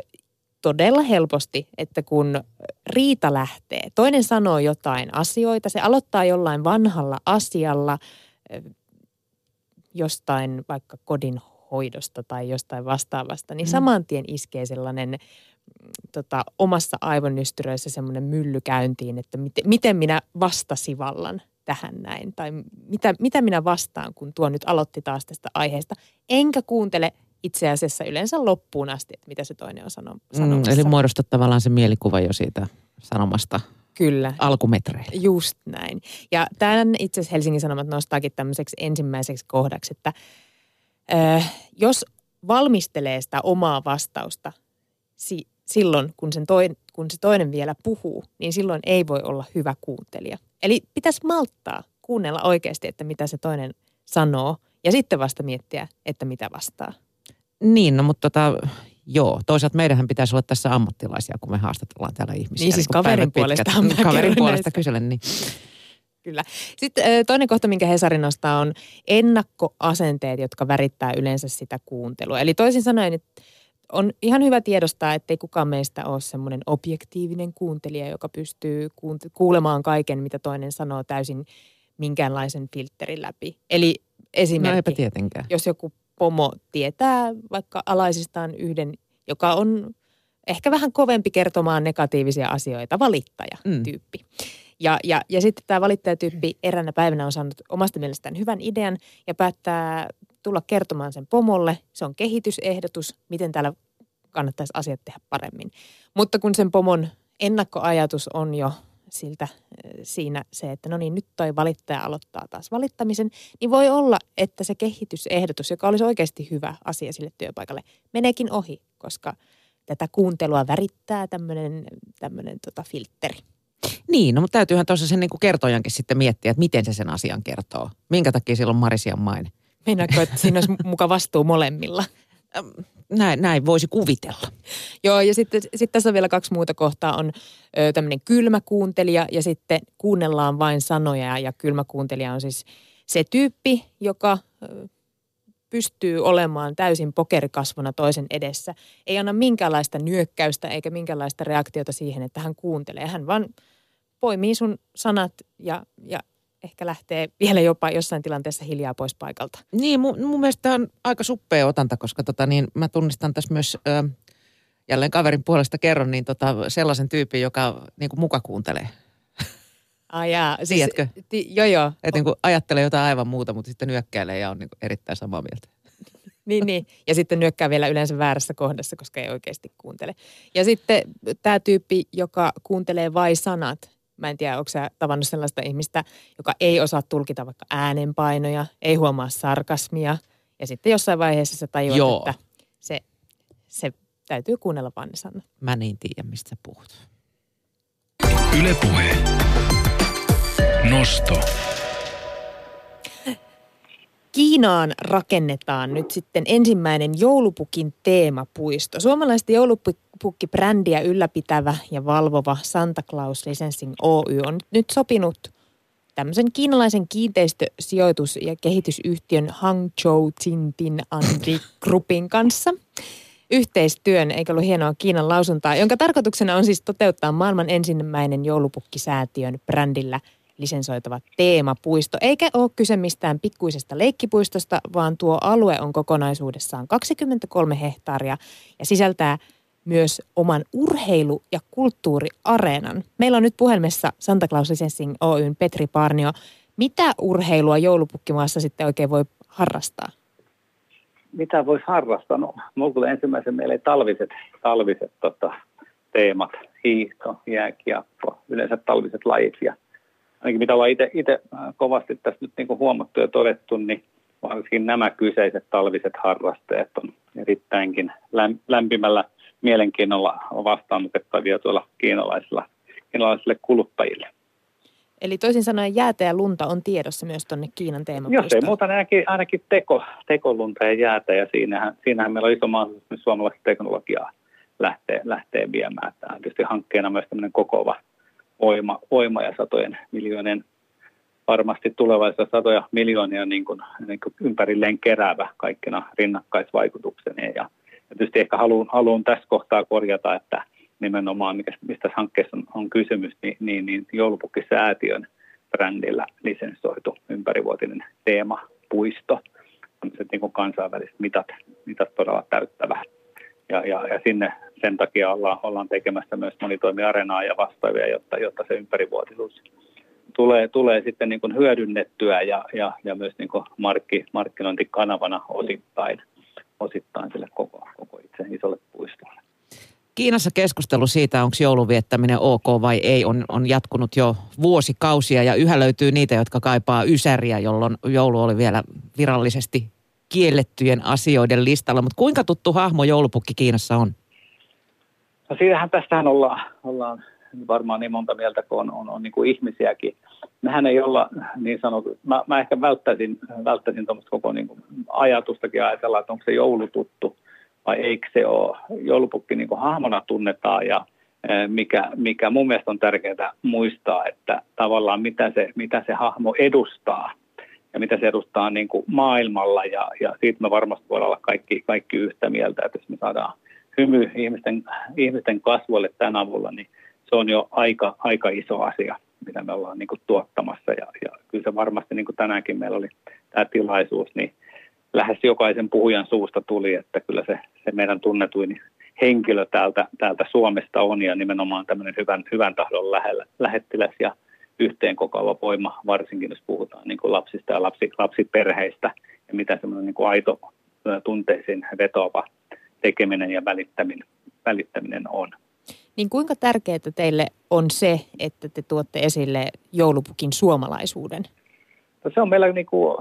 todella helposti, että kun riita lähtee, toinen sanoo jotain asioita, se aloittaa jollain vanhalla asialla, jostain vaikka kodin hoidosta tai jostain vastaavasta, niin mm. saman tien iskee sellainen mm, tota, omassa aivonystyröissä semmoinen mylly käyntiin, että miten, miten minä vastasivallan tähän näin. Tai mitä, mitä minä vastaan, kun tuo nyt aloitti taas tästä aiheesta. Enkä kuuntele itse asiassa yleensä loppuun asti, että mitä se toinen on sano, sanomassa. Mm, eli muodostat tavallaan se mielikuva jo siitä sanomasta Kyllä. alkumetreillä. Just näin. Ja tämän itse asiassa Helsingin Sanomat nostaakin tämmöiseksi ensimmäiseksi kohdaksi, että äh, jos valmistelee sitä omaa vastausta si- silloin, kun, sen toin, kun se toinen vielä puhuu, niin silloin ei voi olla hyvä kuuntelija. Eli pitäisi malttaa kuunnella oikeasti, että mitä se toinen sanoo, ja sitten vasta miettiä, että mitä vastaa. Niin, no mutta tota, joo, toisaalta meidänhän pitäisi olla tässä ammattilaisia, kun me haastatellaan täällä ihmisiä. Niin siis kaverin puolesta Kaverin puolesta kyselen, niin. Kyllä. Sitten toinen kohta, minkä Hesari nostaa, on ennakkoasenteet, jotka värittää yleensä sitä kuuntelua. Eli toisin sanoen, että on ihan hyvä tiedostaa, että ei kukaan meistä ole semmoinen objektiivinen kuuntelija, joka pystyy kuulemaan kaiken, mitä toinen sanoo täysin minkäänlaisen filterin läpi. Eli esimerkiksi, no jos joku pomo tietää vaikka alaisistaan yhden, joka on ehkä vähän kovempi kertomaan negatiivisia asioita, valittaja-tyyppi. Mm. Ja, ja, ja sitten tämä valittajatyyppi eräänä päivänä on saanut omasta mielestään hyvän idean ja päättää tulla kertomaan sen pomolle. Se on kehitysehdotus, miten täällä kannattaisi asiat tehdä paremmin. Mutta kun sen pomon ennakkoajatus on jo siltä siinä se, että no niin, nyt toi valittaja aloittaa taas valittamisen, niin voi olla, että se kehitysehdotus, joka olisi oikeasti hyvä asia sille työpaikalle, meneekin ohi, koska tätä kuuntelua värittää tämmöinen tota filtteri. Niin, no mutta täytyyhän tuossa sen niin kuin kertojankin sitten miettiä, että miten se sen asian kertoo. Minkä takia sillä on Marisian maine? Meinaatko, että siinä olisi muka vastuu molemmilla? Näin, näin voisi kuvitella. Joo, ja sitten sit tässä on vielä kaksi muuta kohtaa. On tämmöinen kylmä kuuntelija ja sitten kuunnellaan vain sanoja. Ja kylmä kuuntelija on siis se tyyppi, joka pystyy olemaan täysin pokerikasvona toisen edessä. Ei anna minkäänlaista nyökkäystä eikä minkäänlaista reaktiota siihen, että hän kuuntelee. Hän vaan poimii sun sanat ja, ja ehkä lähtee vielä jopa jossain tilanteessa hiljaa pois paikalta. Niin, mun, mun mielestä tämä on aika suppea otanta, koska tota, niin, mä tunnistan tässä myös, ö, jälleen kaverin puolesta kerron, niin tota, sellaisen tyypin, joka niin kuin muka kuuntelee. Ai jaa, siis, Tiedätkö? Ti, joo, joo. Että niin kuin ajattelee jotain aivan muuta, mutta sitten nyökkäilee ja on niin kuin erittäin samaa mieltä. Niin, niin. Ja sitten nyökkää vielä yleensä väärässä kohdassa, koska ei oikeasti kuuntele. Ja sitten tämä tyyppi, joka kuuntelee vain sanat. Mä en tiedä, onko sä tavannut sellaista ihmistä, joka ei osaa tulkita vaikka äänenpainoja, ei huomaa sarkasmia. Ja sitten jossain vaiheessa sä tajuat, Joo. että se, se täytyy kuunnella vaan ne sanat. Mä niin tiedä, mistä sä puhut. Ylepuhe. Nosto. Kiinaan rakennetaan nyt sitten ensimmäinen joulupukin teemapuisto. Suomalaista joulupukkibrändtiä ylläpitävä ja valvova Santa Claus Licensing Oy on nyt sopinut tämmöisen kiinalaisen kiinteistösijoitus- ja kehitysyhtiön Hangzhou Jinping Andri Groupin kanssa yhteistyön, eikä ollut hienoa Kiinan lausuntaa, jonka tarkoituksena on siis toteuttaa maailman ensimmäinen joulupukkisäätiön brändillä lisensoitava teemapuisto. Eikä ole kyse mistään pikkuisesta leikkipuistosta, vaan tuo alue on kokonaisuudessaan 23 hehtaaria ja sisältää myös oman urheilu- ja kulttuuriareenan. Meillä on nyt puhelimessa Santa Claus Licensing Oyn Petri Parnio. Mitä urheilua joulupukkimaassa sitten oikein voi harrastaa? mitä voisi harrastaa? No, mulla tulee ensimmäisen mieleen talviset, talviset tota, teemat, hiihto, jääkiekko, yleensä talviset lajit. Ja ainakin mitä ollaan itse kovasti tässä nyt niin huomattu ja todettu, niin varsinkin nämä kyseiset talviset harrasteet on erittäinkin läm- lämpimällä mielenkiinnolla vastaanotettavia tuolla kiinalaisilla, kiinalaisille kuluttajille. Eli toisin sanoen jäätä ja lunta on tiedossa myös tuonne Kiinan Jos teemapuistoon. ei muuta, niin ainakin, ainakin teko, tekolunta ja jäätä, ja siinähän, siinähän meillä on iso mahdollisuus myös suomalaista teknologiaa lähtee, lähtee viemään. Tämä on tietysti hankkeena myös tämmöinen kokova voima, voima ja satojen miljoonien, varmasti tulevaisuudessa satoja miljoonia niin kuin, niin kuin ympärilleen keräävä kaikkina rinnakkaisvaikutukseneen. Ja, ja tietysti ehkä haluan, haluan tässä kohtaa korjata, että nimenomaan, mikä, mistä hankkeessa on, on kysymys, niin, niin, niin joulupukkisäätiön brändillä lisensoitu ympärivuotinen teemapuisto, tämmöiset niin kansainväliset mitat, mitat todella täyttävä. Ja, ja, ja sinne sen takia ollaan, ollaan tekemässä myös monitoimiarenaa ja vastaavia, jotta, jotta se ympärivuotisuus tulee, tulee sitten niin hyödynnettyä ja, ja, ja myös niin markki, markkinointikanavana osittain, osittain sille koko, koko itse isolle puistolle. Kiinassa keskustelu siitä, onko joulun viettäminen ok vai ei, on, on jatkunut jo vuosikausia ja yhä löytyy niitä, jotka kaipaa ysäriä, jolloin joulu oli vielä virallisesti kiellettyjen asioiden listalla. Mutta kuinka tuttu hahmo joulupukki Kiinassa on? No siinähän tästähän ollaan, ollaan varmaan niin monta mieltä kuin on, on, on niin kuin ihmisiäkin. Mehän ei olla niin sanottu, mä, mä ehkä välttäisin, välttäisin tuommoista koko niin kuin ajatustakin ajatella, että onko se joulututtu vai eikö se ole. Joulupukki niin kuin hahmona tunnetaan ja eh, mikä, mikä mun mielestä on tärkeää muistaa, että tavallaan mitä se, mitä se hahmo edustaa ja mitä se edustaa niin kuin maailmalla ja, ja siitä me varmasti voidaan olla kaikki, kaikki yhtä mieltä, että jos me saadaan hymy ihmisten, ihmisten kasvoille tämän avulla, niin se on jo aika, aika iso asia, mitä me ollaan niin kuin tuottamassa. Ja, ja kyllä se varmasti, niin kuin tänäänkin meillä oli tämä tilaisuus, niin lähes jokaisen puhujan suusta tuli, että kyllä se, se meidän tunnetuin henkilö täältä, täältä Suomesta on ja nimenomaan tämmöinen hyvän, hyvän tahdon lähellä, lähettiläs ja yhteen kokoava voima, varsinkin jos puhutaan niin kuin lapsista ja lapsi, lapsiperheistä ja mitä semmoinen niin kuin aito tunteisiin vetoava tekeminen ja välittäminen, välittäminen on. Niin kuinka tärkeää teille on se, että te tuotte esille joulupukin suomalaisuuden? No se on meillä, niin kuin,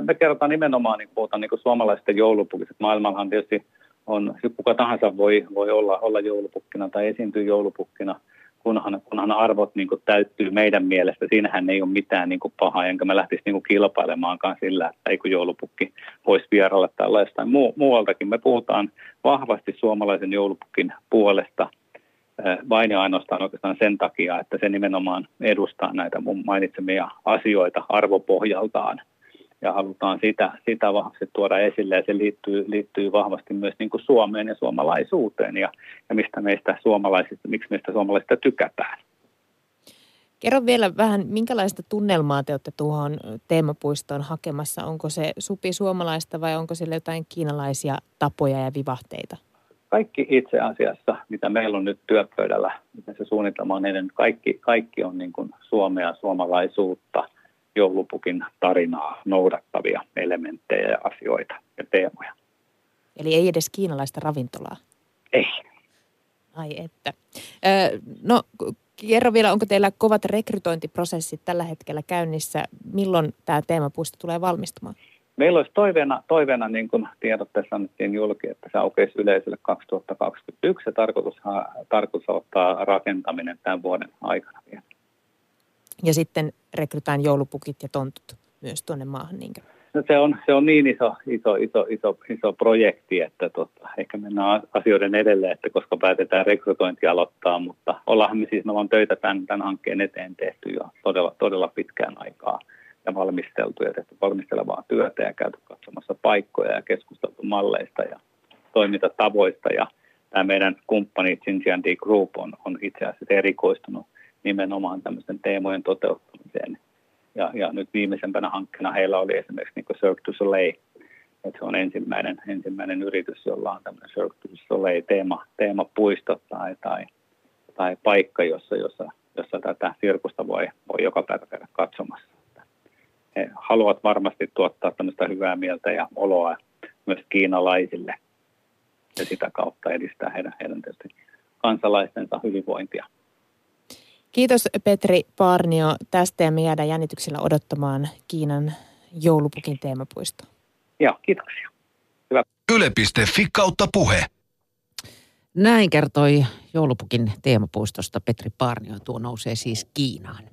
me kerrotaan nimenomaan, niin puhutaan niin suomalaisista joulupukista. Maailmallahan tietysti on, kuka tahansa voi, voi olla, olla joulupukkina tai esiintyä joulupukkina, kunhan, kunhan arvot niin kuin täyttyy meidän mielestä. Siinähän ei ole mitään niin kuin pahaa, enkä mä lähtisi niin kuin kilpailemaankaan sillä, että eikö joulupukki voisi vierailla tällaista. Mu- muualtakin me puhutaan vahvasti suomalaisen joulupukin puolesta – vain ja ainoastaan oikeastaan sen takia, että se nimenomaan edustaa näitä mun mainitsemia asioita arvopohjaltaan ja halutaan sitä, sitä vahvasti tuoda esille ja se liittyy, liittyy vahvasti myös niin kuin Suomeen ja suomalaisuuteen ja, ja mistä meistä suomalaisista, miksi meistä suomalaisista tykätään. Kerro vielä vähän, minkälaista tunnelmaa te olette tuohon teemapuistoon hakemassa? Onko se supi suomalaista vai onko sillä jotain kiinalaisia tapoja ja vivahteita? Kaikki itse asiassa, mitä meillä on nyt työpöydällä, miten se suunnitelma on edennyt, kaikki, kaikki on niin kuin Suomea, suomalaisuutta, joulupukin tarinaa noudattavia elementtejä ja asioita ja teemoja. Eli ei edes kiinalaista ravintolaa? Ei. Ai että. no kerro vielä, onko teillä kovat rekrytointiprosessit tällä hetkellä käynnissä? Milloin tämä teemapuisto tulee valmistumaan? Meillä olisi toiveena, toiveena niin kuin tiedotteessa annettiin julki, että se aukeisi yleisölle 2021 ja tarkoitus, tarkoitus ottaa rakentaminen tämän vuoden aikana vielä. Ja sitten rekrytään joulupukit ja tontut myös tuonne maahan, niinkö? No se, on, se on niin iso, iso, iso, iso, iso projekti, että tota, ehkä mennään asioiden edelleen, että koska päätetään rekrytointi aloittaa, mutta ollaan me siis me on töitä tämän, tämän hankkeen eteen tehty jo todella, todella pitkään aikaa ja valmisteltu ja tehty valmistelevaa työtä ja käyty katsomassa paikkoja ja keskusteltu malleista ja toimintatavoista. Ja tämä meidän kumppani Xinjiang Group on, on itse asiassa erikoistunut nimenomaan tämmöisten teemojen toteuttamiseen. Ja, ja nyt viimeisempänä hankkeena heillä oli esimerkiksi niin Cirque du Soleil, että se on ensimmäinen, ensimmäinen yritys, jolla on tämmöinen Cirque du Soleil teema, teemapuisto tai, tai, tai paikka, jossa, jossa, jossa tätä sirkusta voi, voi joka päivä käydä katsomassa he haluavat varmasti tuottaa tämmöistä hyvää mieltä ja oloa myös kiinalaisille ja sitä kautta edistää heidän, heidän tietysti kansalaistensa hyvinvointia. Kiitos Petri Parnio tästä ja me jäädään jännityksellä odottamaan Kiinan joulupukin teemapuistoa. Joo, kiitoksia. Hyvä. Yle.fi kautta puhe. Näin kertoi joulupukin teemapuistosta Petri Parnio. Tuo nousee siis Kiinaan.